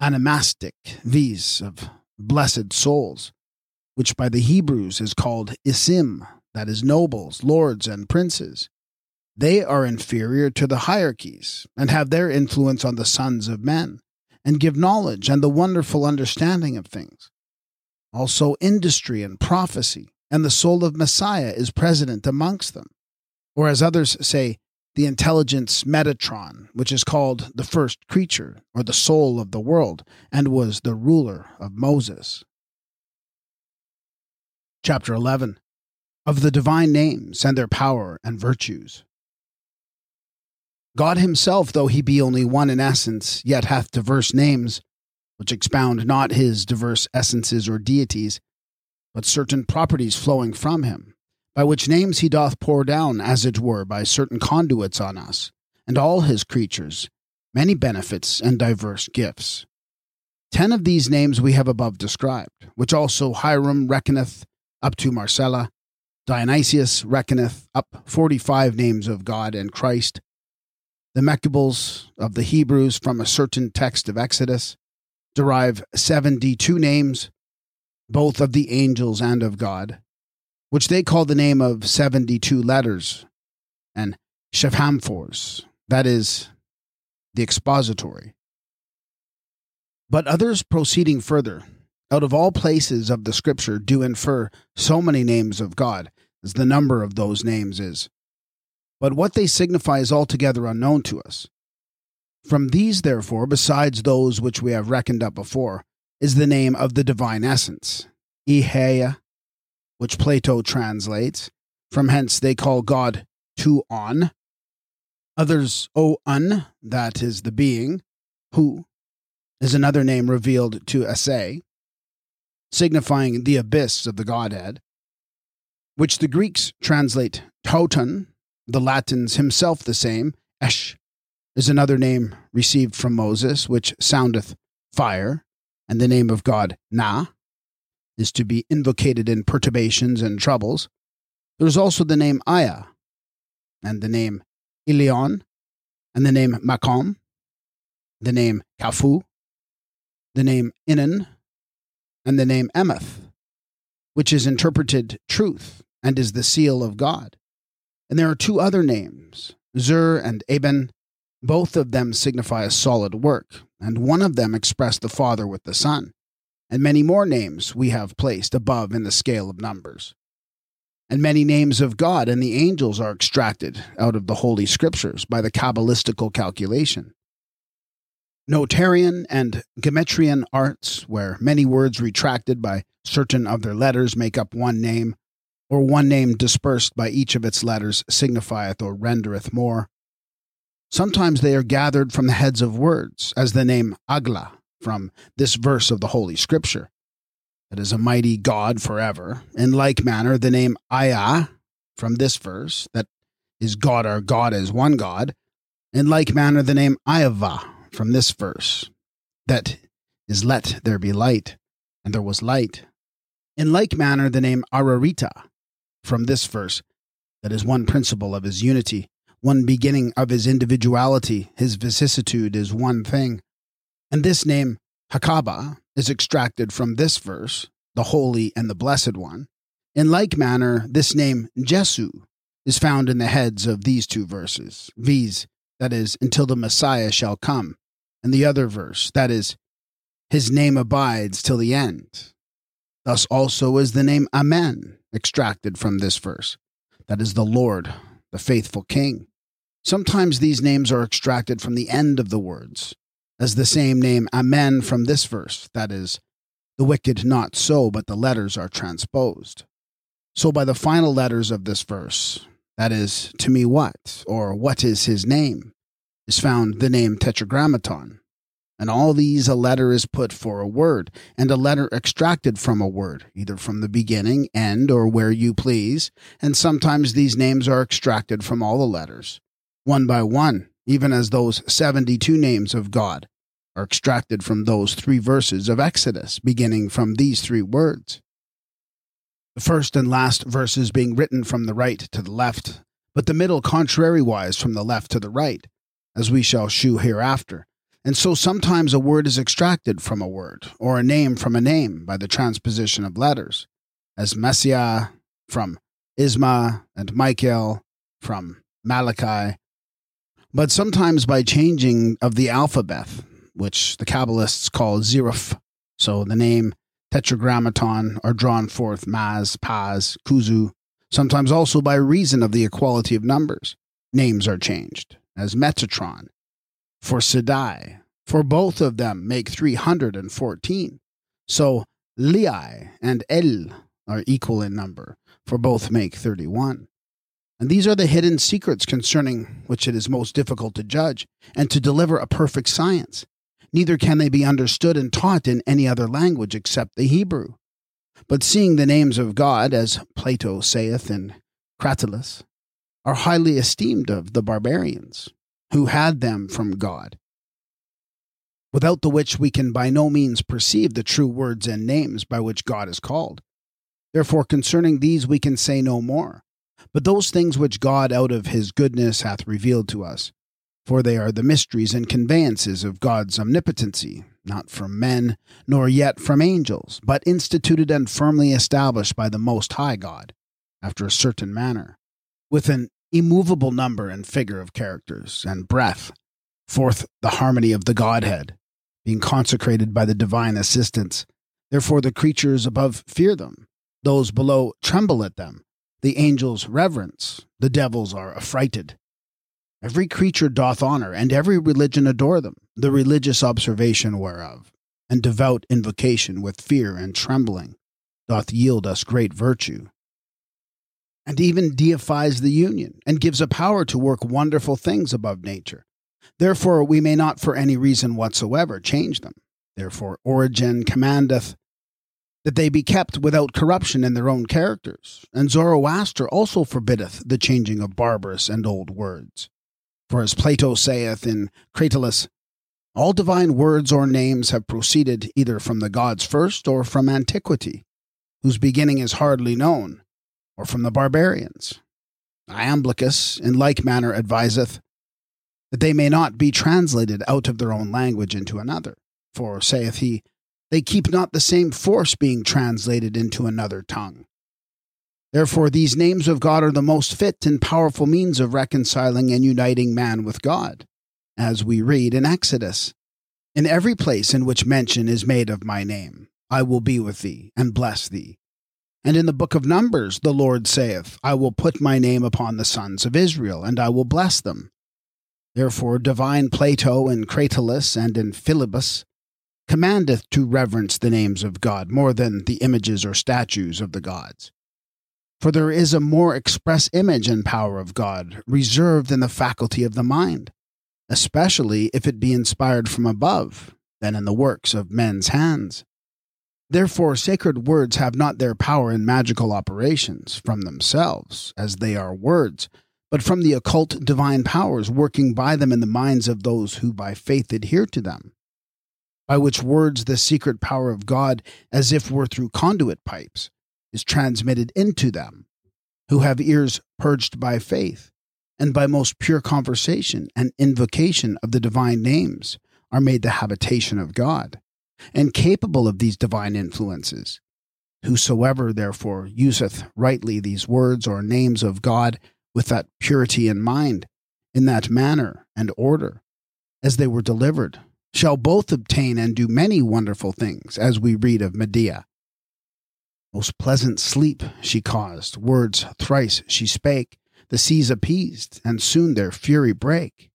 animastic, viz., of blessed souls, which by the Hebrews is called Isim, that is nobles, lords, and princes. They are inferior to the hierarchies, and have their influence on the sons of men, and give knowledge and the wonderful understanding of things also industry and prophecy, and the soul of Messiah is present amongst them. Or as others say, the intelligence Metatron, which is called the first creature, or the soul of the world, and was the ruler of Moses. Chapter 11 Of the Divine Names and Their Power and Virtues. God himself, though he be only one in essence, yet hath diverse names, which expound not his diverse essences or deities, but certain properties flowing from him, by which names he doth pour down, as it were, by certain conduits on us, and all his creatures, many benefits and diverse gifts. Ten of these names we have above described, which also Hiram reckoneth up to Marcella, Dionysius reckoneth up forty five names of God and Christ, the Mecubales of the Hebrews from a certain text of Exodus derive seventy two names, both of the angels and of God, which they call the name of seventy two letters, and Shephamphors, that is, the expository. But others proceeding further, out of all places of the Scripture, do infer so many names of God, as the number of those names is. But what they signify is altogether unknown to us. From these, therefore, besides those which we have reckoned up before, is the name of the divine essence, Iheia, which Plato translates. From hence they call God Tu On. Others O Un, that is the being, who is another name revealed to Ase, signifying the abyss of the Godhead, which the Greeks translate Toton, the Latins himself the same, Esh, is another name received from Moses, which soundeth fire, and the name of God, Na, is to be invocated in perturbations and troubles. There is also the name Aya, and the name Ilion, and the name Makom, the name Kafu, the name Inan, and the name Emeth, which is interpreted truth and is the seal of God. And there are two other names, Zur and Eben. Both of them signify a solid work, and one of them express the Father with the Son. And many more names we have placed above in the scale of numbers. And many names of God and the angels are extracted out of the Holy Scriptures by the Kabbalistical calculation. Notarian and Gemetrian arts, where many words retracted by certain of their letters make up one name, or one name dispersed by each of its letters signifieth or rendereth more. Sometimes they are gathered from the heads of words, as the name Agla from this verse of the Holy Scripture. That is a mighty God forever. In like manner, the name Aya from this verse, that is God our God as one God. In like manner, the name Ayava from this verse, that is let there be light, and there was light. In like manner, the name Ararita from this verse, that is one principle of his unity, one beginning of his individuality, his vicissitude is one thing. And this name, Hakaba, is extracted from this verse, the Holy and the Blessed One. In like manner, this name, Jesu, is found in the heads of these two verses, viz., that is, until the Messiah shall come, and the other verse, that is, his name abides till the end. Thus also is the name Amen extracted from this verse, that is, the Lord, the faithful King. Sometimes these names are extracted from the end of the words, as the same name Amen from this verse, that is, the wicked not so, but the letters are transposed. So by the final letters of this verse, that is, to me what, or what is his name, is found the name Tetragrammaton. And all these a letter is put for a word, and a letter extracted from a word, either from the beginning, end, or where you please. And sometimes these names are extracted from all the letters, one by one, even as those seventy two names of God are extracted from those three verses of Exodus, beginning from these three words. The first and last verses being written from the right to the left, but the middle contrariwise from the left to the right as we shall shew hereafter. And so sometimes a word is extracted from a word, or a name from a name, by the transposition of letters, as Messiah from Isma and Michael from Malachi, but sometimes by changing of the alphabet, which the Kabbalists call Ziruf. So the name Tetragrammaton are drawn forth Maz, Paz, Kuzu, sometimes also by reason of the equality of numbers. Names are changed as Metatron, for Sedai, for both of them make 314. So Liai and El are equal in number, for both make 31. And these are the hidden secrets concerning which it is most difficult to judge and to deliver a perfect science. Neither can they be understood and taught in any other language except the Hebrew. But seeing the names of God, as Plato saith in Cratylus, are highly esteemed of the barbarians, who had them from God, without the which we can by no means perceive the true words and names by which God is called. Therefore, concerning these we can say no more, but those things which God out of his goodness hath revealed to us, for they are the mysteries and conveyances of God's omnipotency, not from men, nor yet from angels, but instituted and firmly established by the Most High God, after a certain manner, with an immovable number and figure of characters and breath, forth the harmony of the Godhead, being consecrated by the divine assistance. Therefore the creatures above fear them, those below tremble at them, the angels reverence, the devils are affrighted. Every creature doth honor, and every religion adore them, the religious observation whereof, and devout invocation with fear and trembling, doth yield us great virtue. And even deifies the union, and gives a power to work wonderful things above nature. Therefore we may not for any reason whatsoever change them. Therefore Origen commandeth that they be kept without corruption in their own characters, and Zoroaster also forbiddeth the changing of barbarous and old words. For as Plato saith in Cratylus, all divine words or names have proceeded either from the gods first or from antiquity, whose beginning is hardly known, or from the barbarians. Iamblichus in like manner adviseth that they may not be translated out of their own language into another. For, saith he, they keep not the same force being translated into another tongue. Therefore, these names of God are the most fit and powerful means of reconciling and uniting man with God, as we read in Exodus. In every place in which mention is made of my name, I will be with thee and bless thee. And in the book of Numbers, the Lord saith, I will put my name upon the sons of Israel, and I will bless them. Therefore, divine Plato in Cratylus and in Philebus commandeth to reverence the names of God more than the images or statues of the gods. For there is a more express image and power of God reserved in the faculty of the mind, especially if it be inspired from above, than in the works of men's hands. Therefore, sacred words have not their power in magical operations from themselves, as they are words, but from the occult divine powers working by them in the minds of those who by faith adhere to them. By which words the secret power of God, as if were through conduit pipes, is transmitted into them, who have ears purged by faith, and by most pure conversation and invocation of the divine names are made the habitation of God, and capable of these divine influences. Whosoever, therefore, useth rightly these words or names of God with that purity in mind, in that manner and order, as they were delivered, shall both obtain and do many wonderful things, as we read of Medea most pleasant sleep she caused, words thrice she spake, the seas appeased, and soon their fury brake.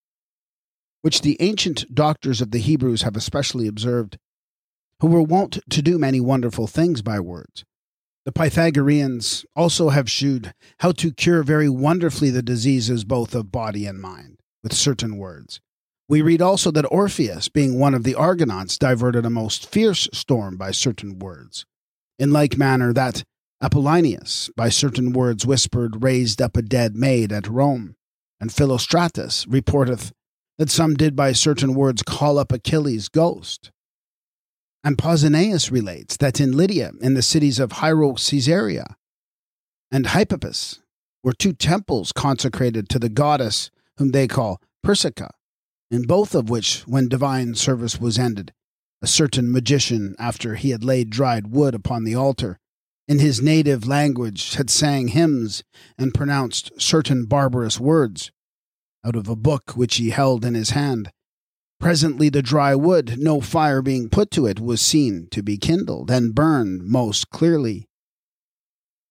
Which the ancient doctors of the Hebrews have especially observed, who were wont to do many wonderful things by words. The Pythagoreans also have shewed how to cure very wonderfully the diseases both of body and mind, with certain words. We read also that Orpheus, being one of the Argonauts, diverted a most fierce storm by certain words. In like manner, that Apollonius, by certain words whispered, raised up a dead maid at Rome, and Philostratus reporteth that some did by certain words call up Achilles' ghost. And Pausanias relates that in Lydia, in the cities of Hiero Caesarea and Hypappus, were two temples consecrated to the goddess whom they call Persica, in both of which, when divine service was ended, a certain magician, after he had laid dried wood upon the altar, in his native language had sang hymns and pronounced certain barbarous words out of a book which he held in his hand. Presently the dry wood, no fire being put to it, was seen to be kindled and burned most clearly.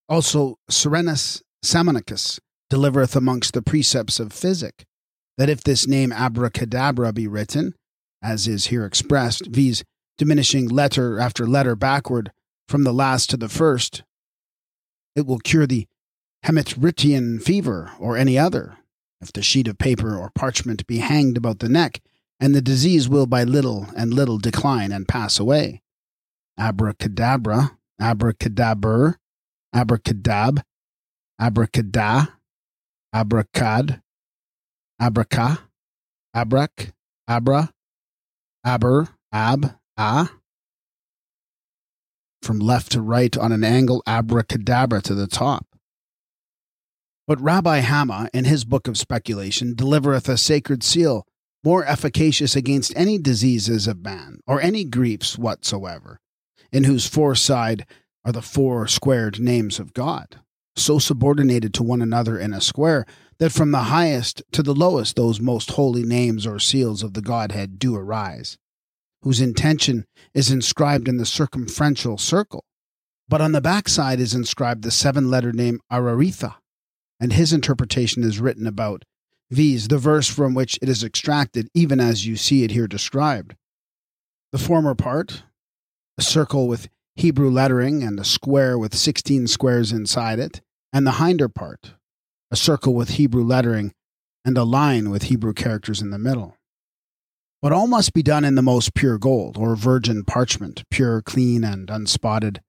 Also Serenus Sammonicus delivereth amongst the precepts of physic, that if this name abracadabra be written, as is here expressed, viz., diminishing letter after letter backward from the last to the first. It will cure the hematitian fever or any other, if the sheet of paper or parchment be hanged about the neck, and the disease will by little and little decline and pass away. Abracadabra, abracadaber, abracadab, abracada, abracad, abraca, abrac, abra, aber, ab, ah. From left to right on an angle, abracadabra to the top. But Rabbi Hama, in his book of speculation, delivereth a sacred seal, more efficacious against any diseases of man, or any griefs whatsoever, in whose four side are the four squared names of God, so subordinated to one another in a square, that from the highest to the lowest those most holy names or seals of the Godhead do arise, whose intention is inscribed in the circumferential circle, but on the backside is inscribed the seven letter name Araritha and his interpretation is written about, viz., the verse from which it is extracted, even as you see it here described. The former part, a circle with Hebrew lettering and a square with 16 squares inside it, and the hinder part, a circle with Hebrew lettering and a line with Hebrew characters in the middle. But all must be done in the most pure gold, or virgin parchment, pure, clean, and unspotted,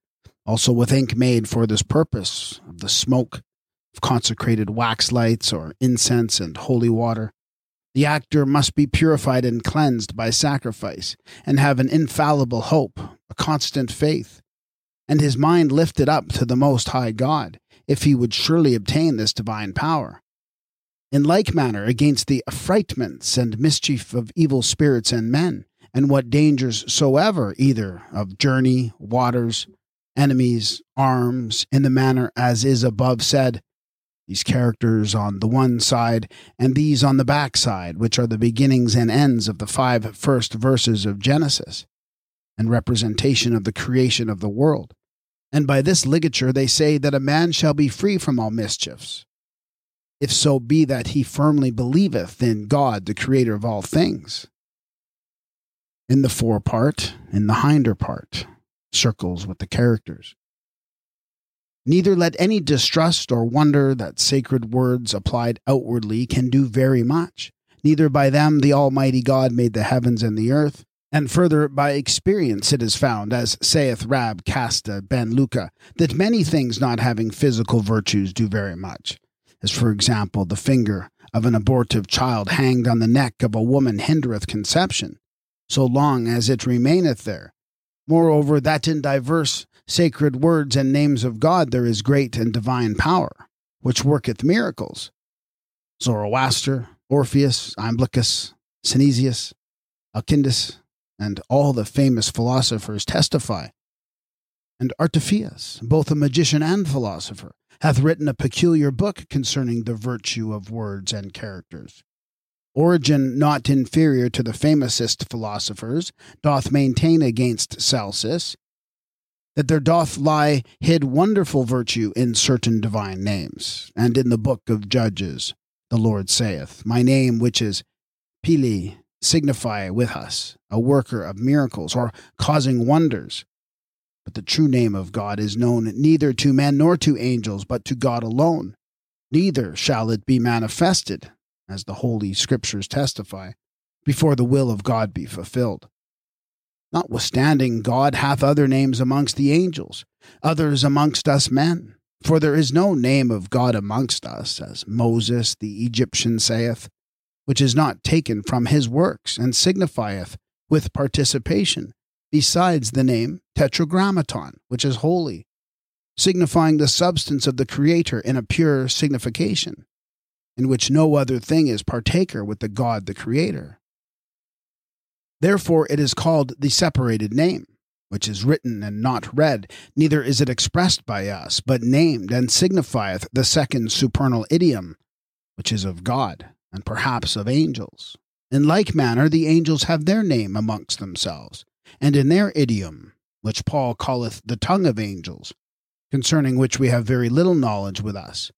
also with ink made for this purpose, of the smoke of consecrated wax lights or incense and holy water. The actor must be purified and cleansed by sacrifice, and have an infallible hope, a constant faith, and his mind lifted up to the Most High God, if he would surely obtain this divine power. In like manner, against the affrightments and mischief of evil spirits and men, and what dangers soever, either of journey, waters, enemies, arms, in the manner as is above said, these characters on the one side and these on the back side, which are the beginnings and ends of the five first verses of Genesis, and representation of the creation of the world. And by this ligature they say that a man shall be free from all mischiefs, if so be that he firmly believeth in God, the creator of all things. In the fore part, in the hinder part, circles with the characters. Neither let any distrust or wonder that sacred words applied outwardly can do very much. Neither by them the Almighty God made the heavens and the earth. And further, by experience it is found, as saith Rab Casta ben Luca, that many things not having physical virtues do very much. As, for example, the finger of an abortive child hanged on the neck of a woman hindereth conception, so long as it remaineth there. Moreover, that in diverse sacred words and names of God there is great and divine power, which worketh miracles. Zoroaster, Orpheus, Iamblichus, Synesius, Alkindus, and all the famous philosophers testify. And Artephius, both a magician and philosopher, hath written a peculiar book concerning the virtue of words and characters. Origen, not inferior to the famousest philosophers, doth maintain against Celsus that there doth lie hid wonderful virtue in certain divine names. And in the book of Judges, the Lord saith, My name, which is Pili, signify with us, a worker of miracles, or causing wonders. But the true name of God is known neither to men nor to angels, but to God alone. Neither shall it be manifested, as the Holy Scriptures testify, before the will of God be fulfilled. Notwithstanding, God hath other names amongst the angels, others amongst us men. For there is no name of God amongst us, as Moses the Egyptian saith, which is not taken from his works, and signifieth with participation, besides the name Tetragrammaton, which is holy, signifying the substance of the Creator in a pure signification, in which no other thing is partaker with the God the Creator. Therefore it is called the separated name, which is written and not read, neither is it expressed by us, but named and signifieth the second supernal idiom, which is of God, and perhaps of angels. In like manner the angels have their name amongst themselves, and in their idiom, which Paul calleth the tongue of angels, concerning which we have very little knowledge with us.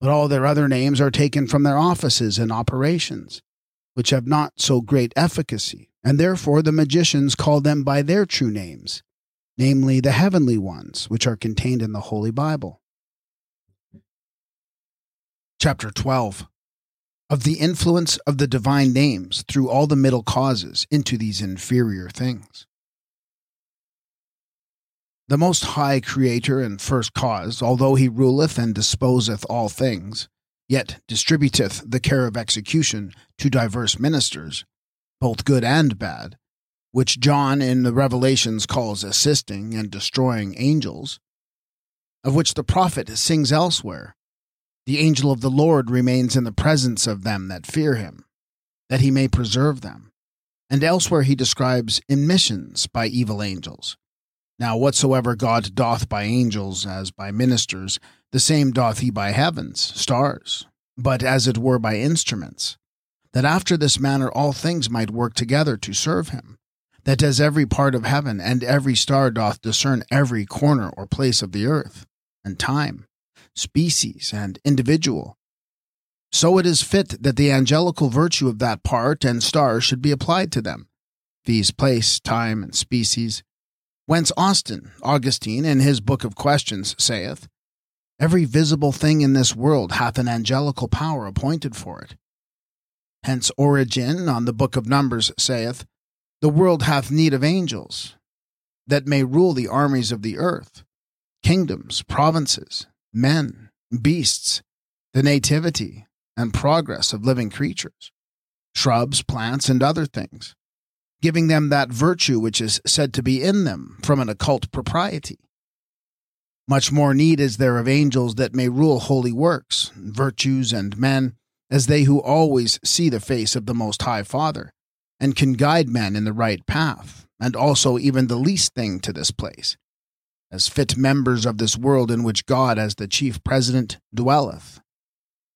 But all their other names are taken from their offices and operations, which have not so great efficacy and therefore the magicians call them by their true names, namely the heavenly ones, which are contained in the Holy Bible. Chapter 12 Of the influence of the divine names through all the middle causes into these inferior things. The Most High Creator and First Cause, although he ruleth and disposeth all things, yet distributeth the care of execution to diverse ministers, both good and bad, which John in the Revelations calls assisting and destroying angels, of which the prophet sings elsewhere. The angel of the Lord remains in the presence of them that fear him, that he may preserve them. And elsewhere he describes emissions by evil angels. Now, whatsoever God doth by angels as by ministers, the same doth he by heavens, stars, but as it were by instruments, that after this manner all things might work together to serve him, that as every part of heaven and every star doth discern every corner or place of the earth, and time, species, and individual, so it is fit that the angelical virtue of that part and star should be applied to them, viz., place, time, and species. Whence Austin, Augustine, in his Book of Questions, saith, Every visible thing in this world hath an angelical power appointed for it. Hence Origen, on the Book of Numbers, saith, The world hath need of angels, that may rule the armies of the earth, kingdoms, provinces, men, beasts, the nativity, and progress of living creatures, shrubs, plants, and other things, giving them that virtue which is said to be in them from an occult propriety. Much more need is there of angels that may rule holy works, virtues, and men, as they who always see the face of the Most High Father, and can guide men in the right path, and also even the least thing to this place, as fit members of this world in which God as the chief president dwelleth,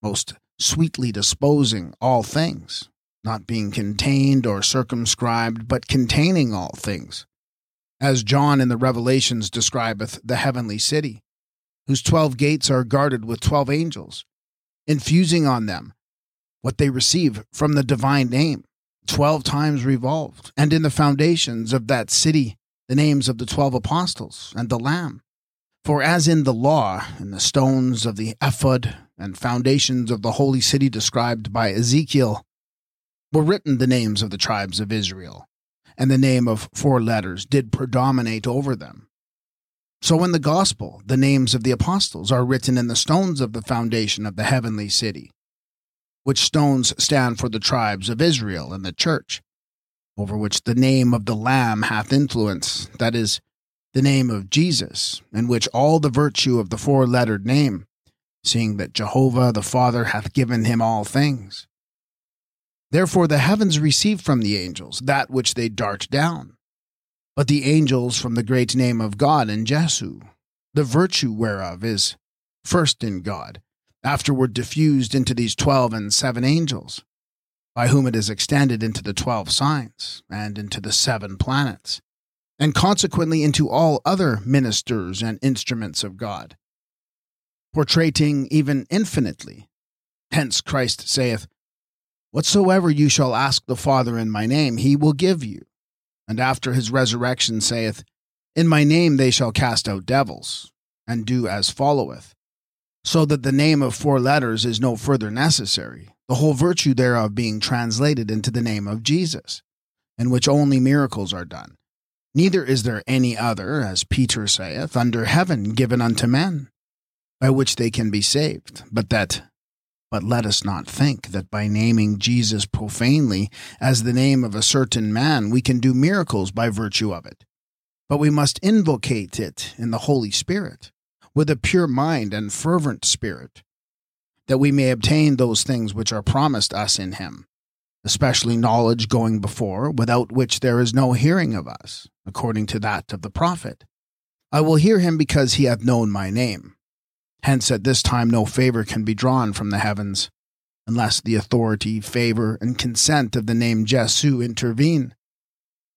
most sweetly disposing all things, not being contained or circumscribed, but containing all things, as John in the Revelations describeth the heavenly city, whose twelve gates are guarded with twelve angels, infusing on them what they receive from the divine name, twelve times revolved, and in the foundations of that city the names of the twelve apostles and the Lamb. For as in the law, in the stones of the ephod and foundations of the holy city described by Ezekiel, were written the names of the tribes of Israel, and the name of four letters did predominate over them. So in the gospel, the names of the apostles are written in the stones of the foundation of the heavenly city, which stones stand for the tribes of Israel and the church, over which the name of the Lamb hath influence, that is, the name of Jesus, in which all the virtue of the four lettered name, seeing that Jehovah the Father hath given him all things. Therefore the heavens receive from the angels that which they dart down, but the angels from the great name of God in Jesu, the virtue whereof is first in God, afterward diffused into these twelve and seven angels, by whom it is extended into the twelve signs, and into the seven planets and consequently into all other ministers and instruments of God, portraying even infinitely. Hence Christ saith, Whatsoever you shall ask the Father in my name, he will give you. And after his resurrection saith, In my name they shall cast out devils, and do as followeth. So that the name of four letters is no further necessary, the whole virtue thereof being translated into the name of Jesus, in which only miracles are done Neither is there any other, as Peter saith, under heaven given unto men, by which they can be saved, but that but let us not think that by naming Jesus profanely as the name of a certain man, we can do miracles by virtue of it. But we must invocate it in the Holy Spirit, with a pure mind and fervent spirit, that we may obtain those things which are promised us in him especially knowledge going before, without which there is no hearing of us, according to that of the prophet. I will hear him because he hath known my name. Hence at this time no favor can be drawn from the heavens, unless the authority, favor, and consent of the name Jesu intervene.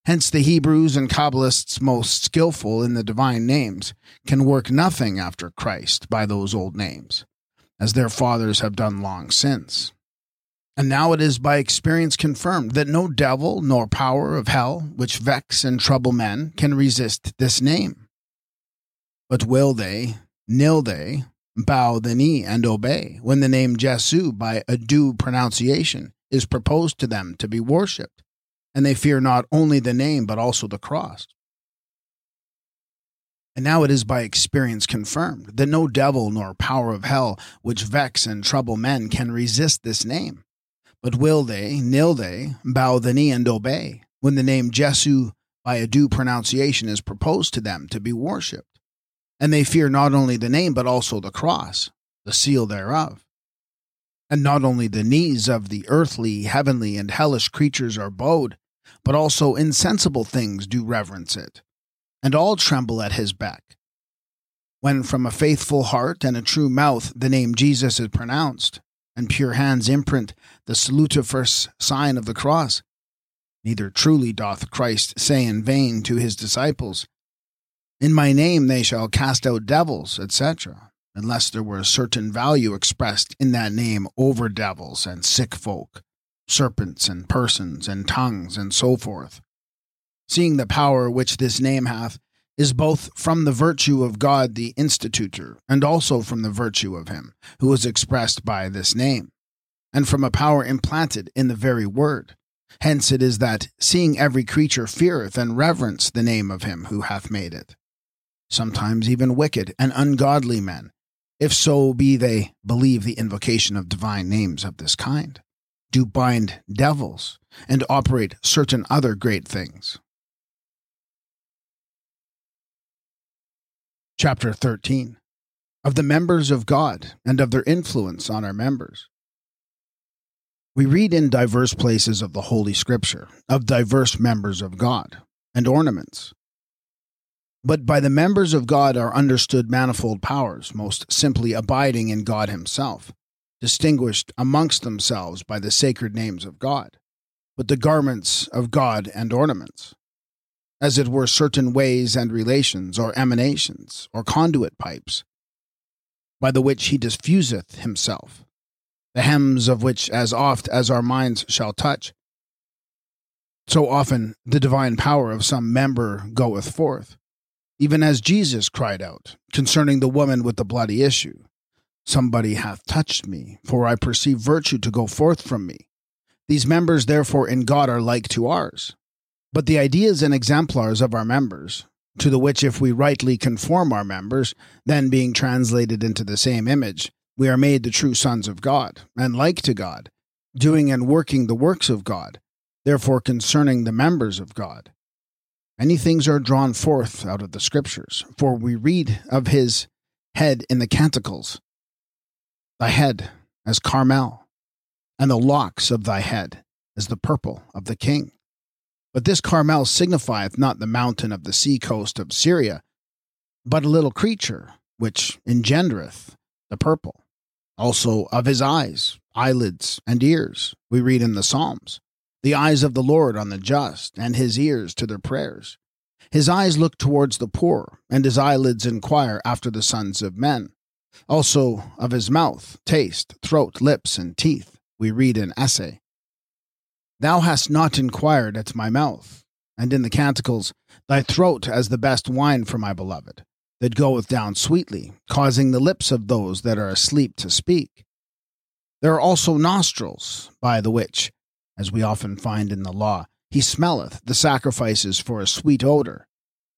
Hence the Hebrews and Kabbalists most skilful in the divine names can work nothing after Christ by those old names, as their fathers have done long since. And now it is by experience confirmed that no devil nor power of hell which vex and trouble men can resist this name. But will they, nil they, bow the knee and obey when the name Jesu by a due pronunciation is proposed to them to be worshipped, and they fear not only the name but also the cross? And now it is by experience confirmed that no devil nor power of hell which vex and trouble men can resist this name. But will they, nil they, bow the knee and obey, when the name Jesu by a due pronunciation is proposed to them to be worshipped? And they fear not only the name, but also the cross, the seal thereof. And not only the knees of the earthly, heavenly, and hellish creatures are bowed, but also insensible things do reverence it and all tremble at his beck. When from a faithful heart and a true mouth the name Jesus is pronounced, and pure hands imprint the salutiferous sign of the cross, neither truly doth Christ say in vain to his disciples, In my name they shall cast out devils, etc., unless there were a certain value expressed in that name over devils and sick folk, serpents and persons and tongues and so forth seeing the power which this name hath, is both from the virtue of God the institutor, and also from the virtue of him who is expressed by this name, and from a power implanted in the very word. Hence it is that, seeing every creature feareth and reverence the name of him who hath made it. Sometimes even wicked and ungodly men, if so be they believe the invocation of divine names of this kind, do bind devils and operate certain other great things Chapter 13 Of the members of God and of their influence on our members. We read in diverse places of the Holy Scripture of diverse members of God and ornaments. But by the members of God are understood manifold powers, most simply abiding in God Himself, distinguished amongst themselves by the sacred names of God, but the garments of God and ornaments as it were certain ways and relations, or emanations, or conduit pipes, by the which he diffuseth himself, the hems of which as oft as our minds shall touch, so often the divine power of some member goeth forth, even as Jesus cried out concerning the woman with the bloody issue Somebody hath touched me, for I perceive virtue to go forth from me. These members, therefore, in God are like to ours but the ideas and exemplars of our members, to the which if we rightly conform our members, then being translated into the same image, we are made the true sons of God, and like to God, doing and working the works of God, therefore concerning the members of God. Many things are drawn forth out of the Scriptures, for we read of his head in the Canticles, thy head as Carmel, and the locks of thy head as the purple of the king. But this Carmel signifieth not the mountain of the sea coast of Syria, but a little creature, which engendereth the purple. Also of his eyes, eyelids, and ears, we read in the Psalms. The eyes of the Lord on the just, and his ears to their prayers. His eyes look towards the poor, and his eyelids inquire after the sons of men. Also of his mouth, taste, throat, lips, and teeth, we read in Esay. Thou hast not inquired at my mouth, and in the canticles, thy throat as the best wine for my beloved, that goeth down sweetly, causing the lips of those that are asleep to speak. There are also nostrils, by the which, as we often find in the law, he smelleth the sacrifices for a sweet odor.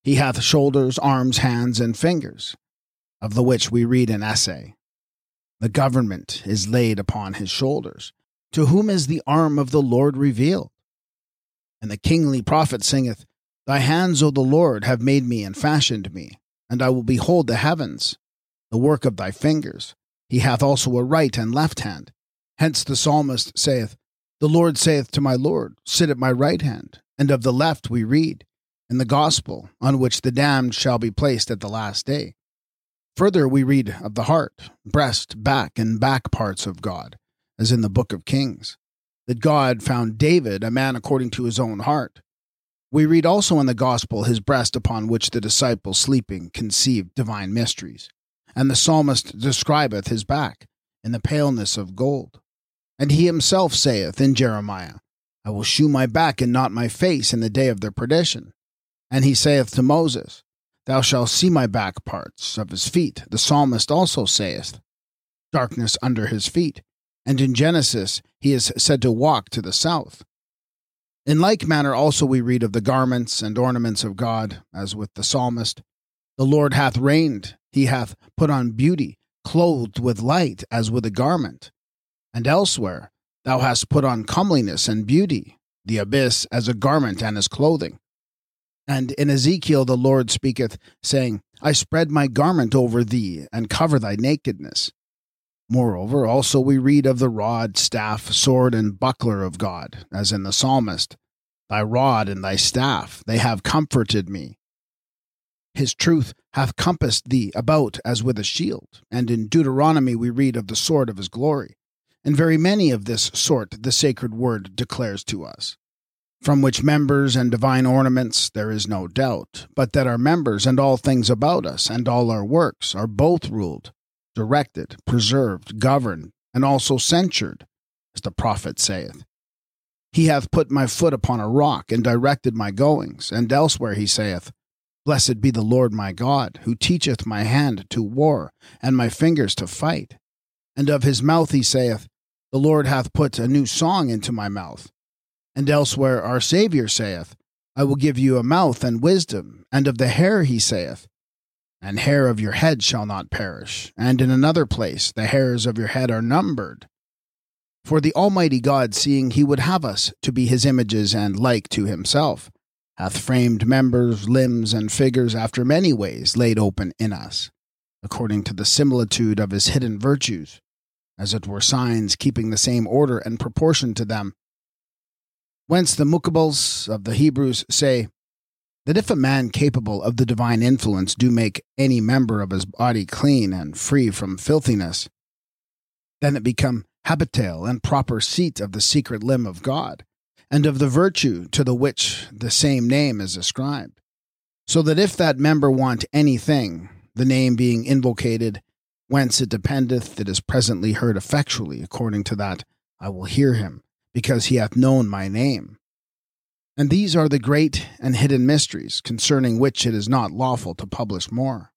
He hath shoulders, arms, hands, and fingers, of the which we read in Esay. The government is laid upon his shoulders. To whom is the arm of the Lord revealed? And the kingly prophet singeth, Thy hands, O the Lord, have made me and fashioned me, and I will behold the heavens, the work of thy fingers. He hath also a right and left hand. Hence the psalmist saith, The Lord saith to my Lord, Sit at my right hand. And of the left we read, in the gospel, on which the damned shall be placed at the last day. Further, we read of the heart, breast, back, and back parts of God as in the book of Kings, that God found David a man according to his own heart. We read also in the gospel his breast upon which the disciples sleeping conceived divine mysteries, and the psalmist describeth his back in the paleness of gold. And he himself saith in Jeremiah, I will shew my back and not my face in the day of their perdition. And he saith to Moses, Thou shalt see my back parts of his feet. The psalmist also saith, Darkness under his feet and in Genesis he is said to walk to the south. In like manner also we read of the garments and ornaments of God, as with the psalmist, The Lord hath reigned, he hath put on beauty, clothed with light as with a garment. And elsewhere, thou hast put on comeliness and beauty, the abyss as a garment and as clothing. And in Ezekiel the Lord speaketh, saying, I spread my garment over thee, and cover thy nakedness. Moreover, also we read of the rod, staff, sword, and buckler of God, as in the psalmist Thy rod and thy staff, they have comforted me. His truth hath compassed thee about as with a shield. And in Deuteronomy we read of the sword of his glory. And very many of this sort the sacred word declares to us from which members and divine ornaments there is no doubt, but that our members and all things about us and all our works are both ruled, directed, preserved, governed, and also censured, as the prophet saith. He hath put my foot upon a rock and directed my goings, and elsewhere he saith, Blessed be the Lord my God, who teacheth my hand to war, and my fingers to fight. And of his mouth he saith, The Lord hath put a new song into my mouth and elsewhere our Saviour saith, I will give you a mouth and wisdom, and of the hair he saith, and hair of your head shall not perish. And in another place, the hairs of your head are numbered. For the Almighty God, seeing he would have us to be his images and like to himself, hath framed members, limbs, and figures after many ways laid open in us, according to the similitude of his hidden virtues, as it were signs keeping the same order and proportion to them Whence the Mecubales of the Hebrews say that if a man capable of the divine influence do make any member of his body clean and free from filthiness, then it become habitail and proper seat of the secret limb of God, and of the virtue to the which the same name is ascribed. So that if that member want anything, the name being invocated, whence it dependeth, it is presently heard effectually, according to that I will hear him because he hath known my name. And these are the great and hidden mysteries, concerning which it is not lawful to publish more.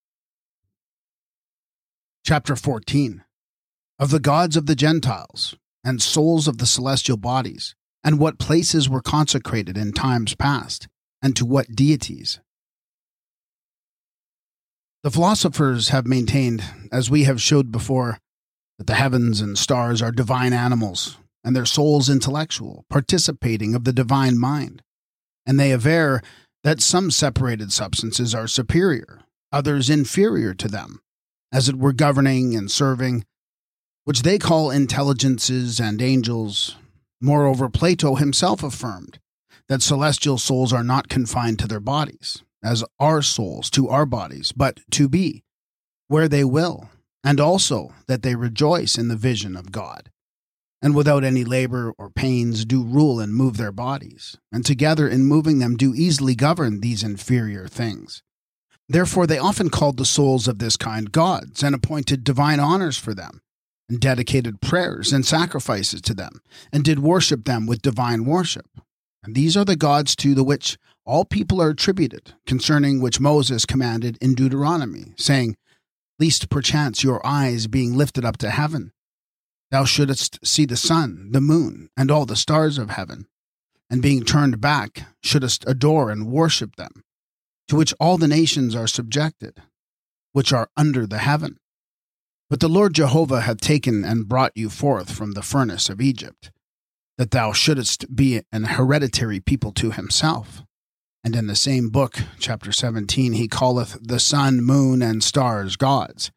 Chapter 14 Of the gods of the Gentiles, and souls of the celestial bodies, and what places were consecrated in times past, and to what deities. The philosophers have maintained, as we have showed before, that the heavens and stars are divine animals and their souls intellectual, participating of the divine mind. And they aver that some separated substances are superior, others inferior to them, as it were governing and serving, which they call intelligences and angels. Moreover, Plato himself affirmed that celestial souls are not confined to their bodies, as our souls to our bodies, but to be where they will, and also that they rejoice in the vision of God and without any labor or pains do rule and move their bodies, and together in moving them do easily govern these inferior things. Therefore they often called the souls of this kind gods, and appointed divine honors for them, and dedicated prayers and sacrifices to them, and did worship them with divine worship. And these are the gods to the which all people are attributed, concerning which Moses commanded in Deuteronomy, saying, Least perchance your eyes being lifted up to heaven, Thou shouldest see the sun, the moon, and all the stars of heaven, and being turned back, shouldest adore and worship them, to which all the nations are subjected, which are under the heaven. But the Lord Jehovah hath taken and brought you forth from the furnace of Egypt, that thou shouldest be an hereditary people to himself. And in the same book, chapter 17, he calleth the sun, moon, and stars gods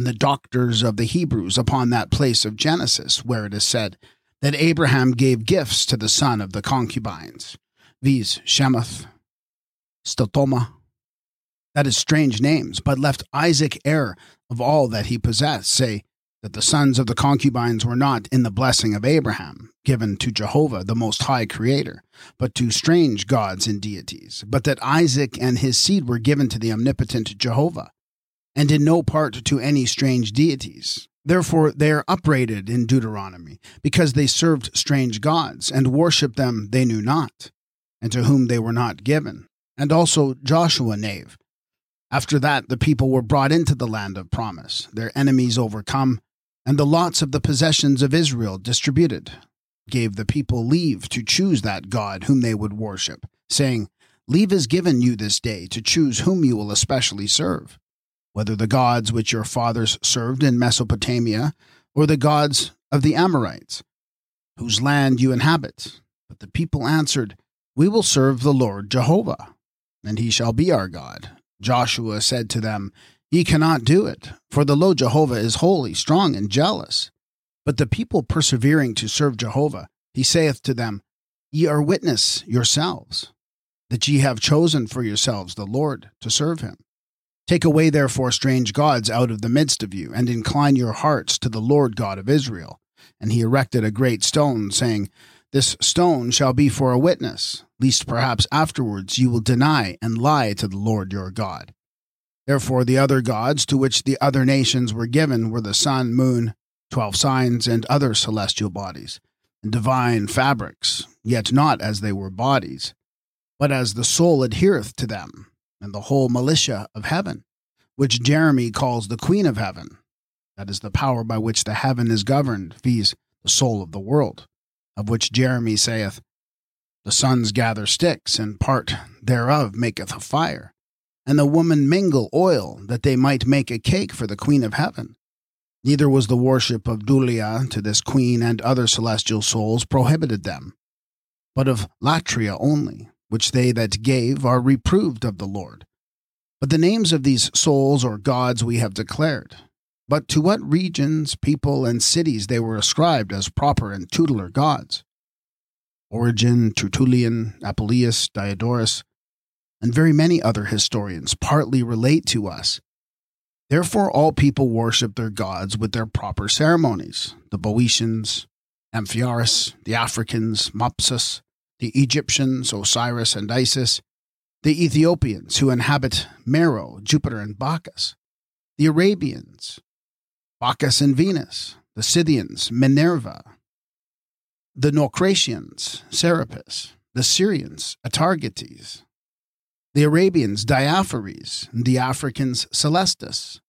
and the doctors of the Hebrews upon that place of Genesis, where it is said that Abraham gave gifts to the son of the concubines, viz., Shemath, Stotoma, that is strange names, but left Isaac heir of all that he possessed, say that the sons of the concubines were not in the blessing of Abraham, given to Jehovah, the Most High Creator, but to strange gods and deities, but that Isaac and his seed were given to the omnipotent Jehovah and in no part to any strange deities. Therefore, they are upbraided in Deuteronomy, because they served strange gods, and worshipped them they knew not, and to whom they were not given, and also Joshua knave. After that, the people were brought into the land of promise, their enemies overcome, and the lots of the possessions of Israel distributed, gave the people leave to choose that God whom they would worship, saying, Leave is given you this day to choose whom you will especially serve, whether the gods which your fathers served in Mesopotamia, or the gods of the Amorites, whose land you inhabit. But the people answered, We will serve the Lord Jehovah, and he shall be our God. Joshua said to them, Ye cannot do it, for the Lord Jehovah is holy, strong, and jealous. But the people persevering to serve Jehovah, he saith to them, Ye are witness yourselves, that ye have chosen for yourselves the Lord to serve him. Take away therefore strange gods out of the midst of you, and incline your hearts to the Lord God of Israel. And he erected a great stone, saying, This stone shall be for a witness, lest perhaps afterwards you will deny and lie to the Lord your God. Therefore the other gods to which the other nations were given were the sun, moon, twelve signs, and other celestial bodies, and divine fabrics, yet not as they were bodies, but as the soul adhereth to them, and the whole militia of heaven, which Jeremy calls the queen of heaven. That is the power by which the heaven is governed, viz., the soul of the world, of which Jeremy saith, The sons gather sticks, and part thereof maketh a fire, and the woman mingle oil, that they might make a cake for the queen of heaven. Neither was the worship of Dulia to this queen and other celestial souls prohibited them, but of Latria only, which they that gave are reproved of the Lord. But the names of these souls or gods we have declared. But to what regions, people, and cities they were ascribed as proper and tutelar gods? Origen, Tertullian, Apuleius, Diodorus, and very many other historians partly relate to us Therefore, all people worship their gods with their proper ceremonies the Boeotians, Amphiaraus, the Africans, Mopsus, the Egyptians, Osiris and Isis, the Ethiopians who inhabit Meroe, Jupiter, and Bacchus, the Arabians, Bacchus and Venus, the Scythians, Minerva, the Naucratians, Serapis, the Syrians, Atargates, the Arabians, Diaphares, the Africans, Celestus,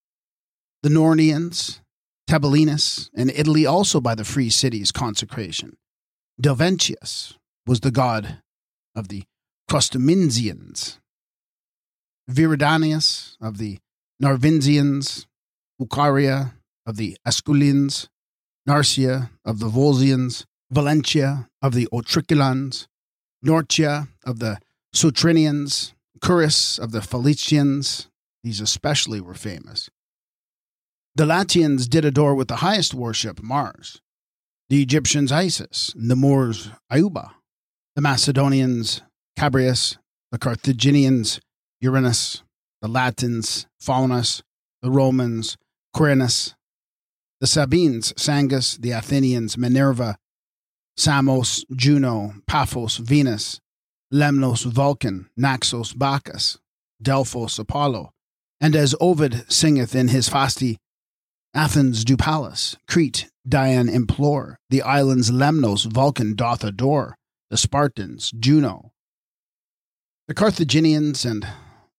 the Nornians, Tabellinus, and Italy also by the free cities' consecration. Delventius was the god of the Crustaminsians, Viridanius of the Narvinzians, Ucaria of the Asculins, Narcia of the Volsians, Valentia of the Otriculans, Nortia of the Sutrinians, Curus of the Philicians, these especially were famous. The Latians did adore with the highest worship Mars, the Egyptians Isis, and the Moors Auba, the Macedonians Chabrias, the Carthaginians Uranus, the Latins Faunus, the Romans Quirinus, the Sabines Sangus, the Athenians Minerva, Samos Juno, Paphos Venus, Lemnos Vulcan, Naxos Bacchus, Delphos Apollo, and as Ovid singeth in his Fasti, Athens do Pallas, Crete Dian implore, the islands Lemnos Vulcan doth adore, the Spartans Juno. The Carthaginians and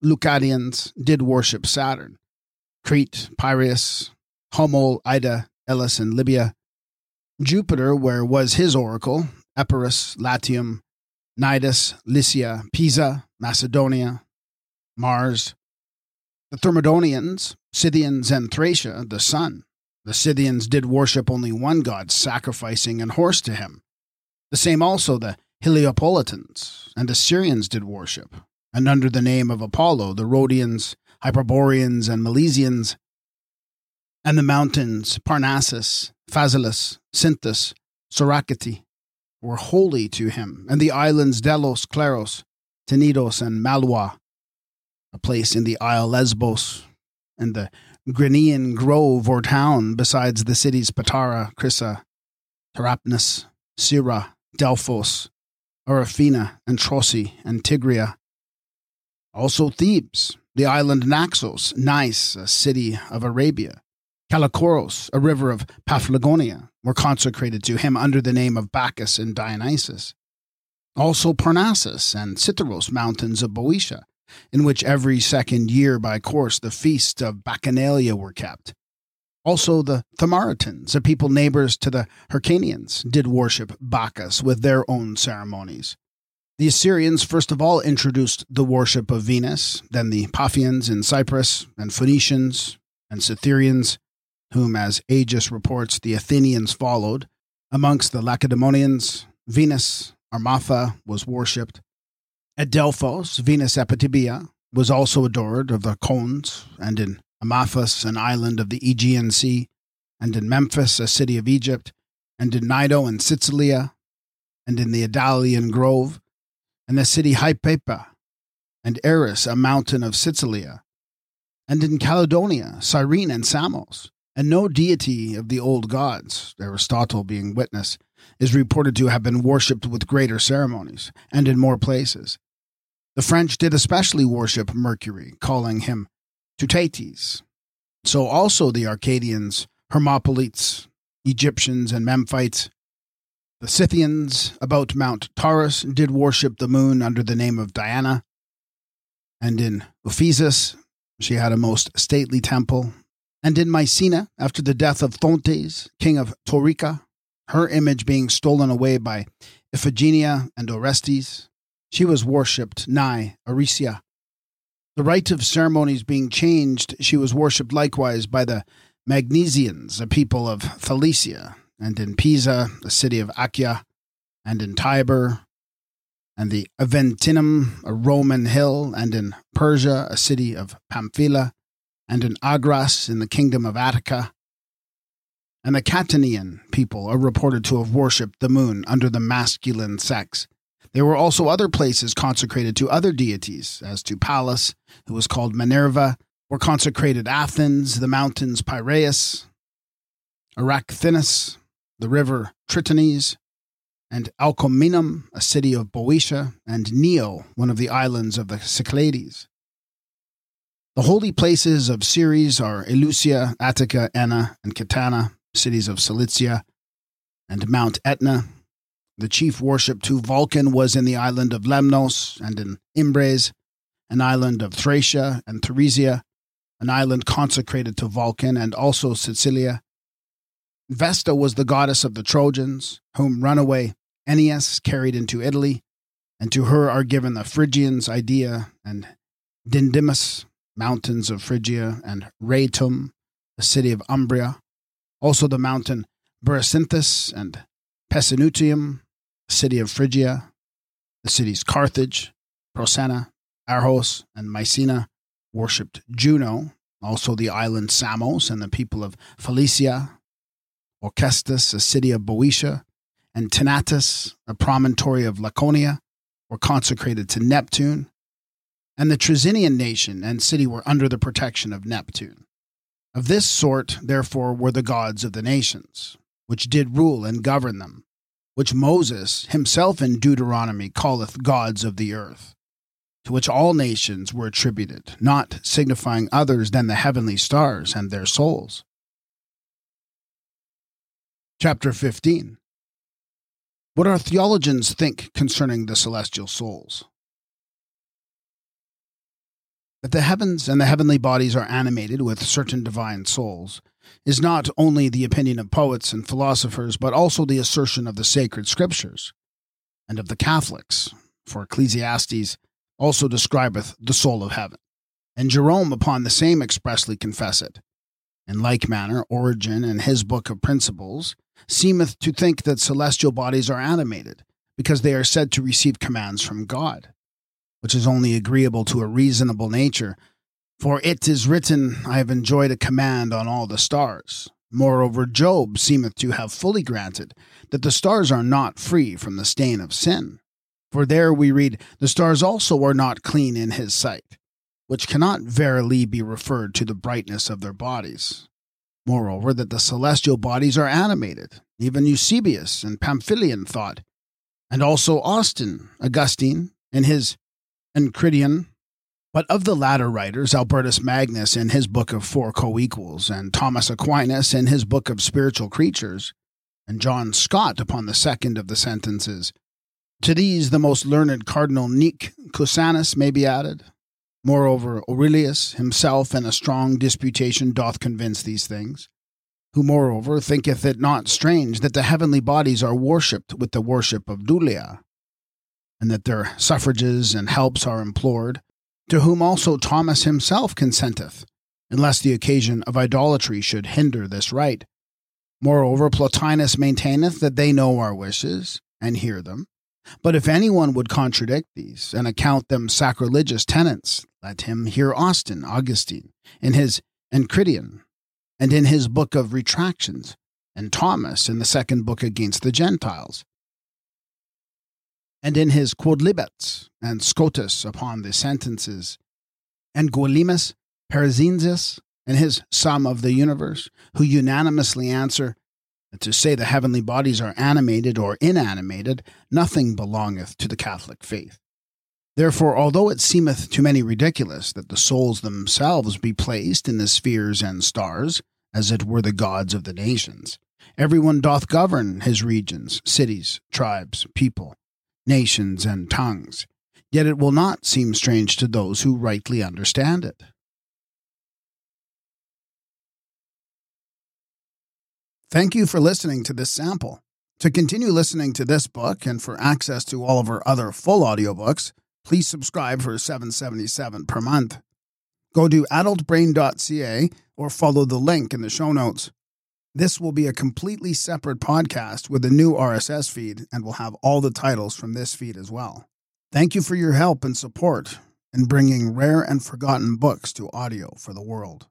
Leucadians did worship Saturn, Crete, Piraeus, Homol, Ida, Elis, and Libya. Jupiter, where was his oracle, Epirus, Latium, Cnidus, Lycia, Pisa, Macedonia, Mars. The Thermodonians, Scythians, and Thracia, the sun. The Scythians did worship only one god, sacrificing an horse to him. The same also the Heliopolitans and Assyrians did worship, and under the name of Apollo, the Rhodians, Hyperboreans, and Milesians, and the mountains Parnassus, Phasaelus, Cynthus, Soracte, were holy to him, and the islands Delos, Claros, Tenedos, and Malwa, a place in the isle Lesbos, and the Grynean grove or town besides the cities Patara, Crissa, Tarapnus, Syra, Delphos, Arafina, and Trosi, and Tigria. Also Thebes, the island Naxos, Nice, a city of Arabia, Kalokoros, a river of Paphlagonia, were consecrated to him under the name of Bacchus and Dionysus. Also Parnassus and Cytheraos mountains of Boeotia, in which every second year by course the feasts of Bacchanalia were kept. Also the Thamaritans, a people neighbors to the Hyrcanians, did worship Bacchus with their own ceremonies. The Assyrians first of all introduced the worship of Venus, then the Paphians in Cyprus, and Phoenicians and Cytherians, whom, as Agis reports, the Athenians followed. Amongst the Lacedaemonians, Venus, Armata, was worshipped. At Delphos, Venus Epitibia was also adored of the Cones, and in Amathus, an island of the Aegean Sea, and in Memphis, a city of Egypt, and in Nido and Sicilia, and in the Idalian Grove, and the city Hypatia, and Eris, a mountain of Sicilia, and in Caledonia, Cyrene and Samos, and no deity of the old gods, Aristotle being witness, is reported to have been worshipped with greater ceremonies, and in more places. The French did especially worship Mercury, calling him Teutates. So also the Arcadians, Hermopolites, Egyptians, and Memphites. The Scythians about Mount Taurus did worship the moon under the name of Diana. And in Ephesus, she had a most stately temple. And in Mycena, after the death of Thontes, king of Taurica, her image being stolen away by Iphigenia and Orestes, she was worshipped nigh Aricia. The rite of ceremonies being changed, she was worshipped likewise by the Magnesians, a people of Thalicia, and in Pisa, the city of Achaia, and in Tibur, and the Aventinum, a Roman hill, and in Persia, a city of Pamphylia, and in Agras, in the kingdom of Attica. And the Catanian people are reported to have worshipped the moon under the masculine sex. There were also other places consecrated to other deities, as to Pallas, who was called Minerva, were consecrated Athens, the mountains Piraeus, Aracthinus, the river Tritonis, and Alcominum, a city of Boeotia, and Neo, one of the islands of the Cyclades. The holy places of Ceres are Eleusia, Attica, Enna, and Catana, cities of Cilicia, and Mount Etna. The chief worship to Vulcan was in the island of Lemnos and in Imbres, an island of Thracia and Theresia, an island consecrated to Vulcan, and also Sicilia. Vesta was the goddess of the Trojans, whom runaway Aeneas carried into Italy, and to her are given the Phrygians, Idea, and Dindymus, mountains of Phrygia, and Rhetum, the city of Umbria, also the mountain Berecynthus and Pesinutium, city of Phrygia, the cities Carthage, Procena, Argos, and Mycena worshipped Juno, also the island Samos and the people of Phoenicia, Orchestus, a city of Boeotia, and Tenatus, a promontory of Laconia, were consecrated to Neptune, and the Trasinian nation and city were under the protection of Neptune. Of this sort, therefore, were the gods of the nations, which did rule and govern them, which Moses himself in Deuteronomy calleth gods of the earth, to which all nations were attributed, not signifying others than the heavenly stars and their souls. Chapter 15 What our theologians think concerning the celestial souls. That the heavens and the heavenly bodies are animated with certain divine souls is not only the opinion of poets and philosophers, but also the assertion of the sacred scriptures and of the Catholics, for Ecclesiastes also describeth the soul of heaven. And Jerome upon the same expressly confess it. In like manner, Origen in his book of Principles seemeth to think that celestial bodies are animated, because they are said to receive commands from God which is only agreeable to a reasonable nature. For it is written, I have enjoyed a command on all the stars. Moreover, Job seemeth to have fully granted that the stars are not free from the stain of sin. For there we read, The stars also are not clean in his sight, which cannot verily be referred to the brightness of their bodies. Moreover, that the celestial bodies are animated, even Eusebius and Pamphilian thought, and also Austin, Augustine, in his Enchiridion. But of the latter writers, Albertus Magnus in his book of Four Co-Equals, and Thomas Aquinas in his book of Spiritual Creatures, and John Scott upon the second of the sentences. To these the most learned Cardinal Nick Cusanus may be added. Moreover, Aurelius himself in a strong disputation doth convince these things, who moreover thinketh it not strange that the heavenly bodies are worshipped with the worship of Dulia, and that their suffrages and helps are implored, to whom also Thomas himself consenteth, unless the occasion of idolatry should hinder this right. Moreover, Plotinus maintaineth that they know our wishes, and hear them. But if anyone would contradict these, and account them sacrilegious tenets, let him hear Austin, Augustine, in his Enchiridion, and in his book of Retractions, and Thomas in the second book against the Gentiles, and in his Quodlibets, and Scotus upon the sentences, and Guillielmus Paracelsus in his Sum of the Universe, who unanimously answer that to say the heavenly bodies are animated or inanimated, nothing belongeth to the Catholic faith. Therefore, although it seemeth to many ridiculous that the souls themselves be placed in the spheres and stars, as it were the gods of the nations, every one doth govern his regions, cities, tribes, people, nations, and tongues. Yet it will not seem strange to those who rightly understand it. Thank you for listening to this sample. To continue listening to this book and for access to all of our other full audiobooks, please subscribe for 777 per month. Go to adultbrain.ca or follow the link in the show notes. This will be a completely separate podcast with a new RSS feed and will have all the titles from this feed as well. Thank you for your help and support in bringing rare and forgotten books to audio for the world.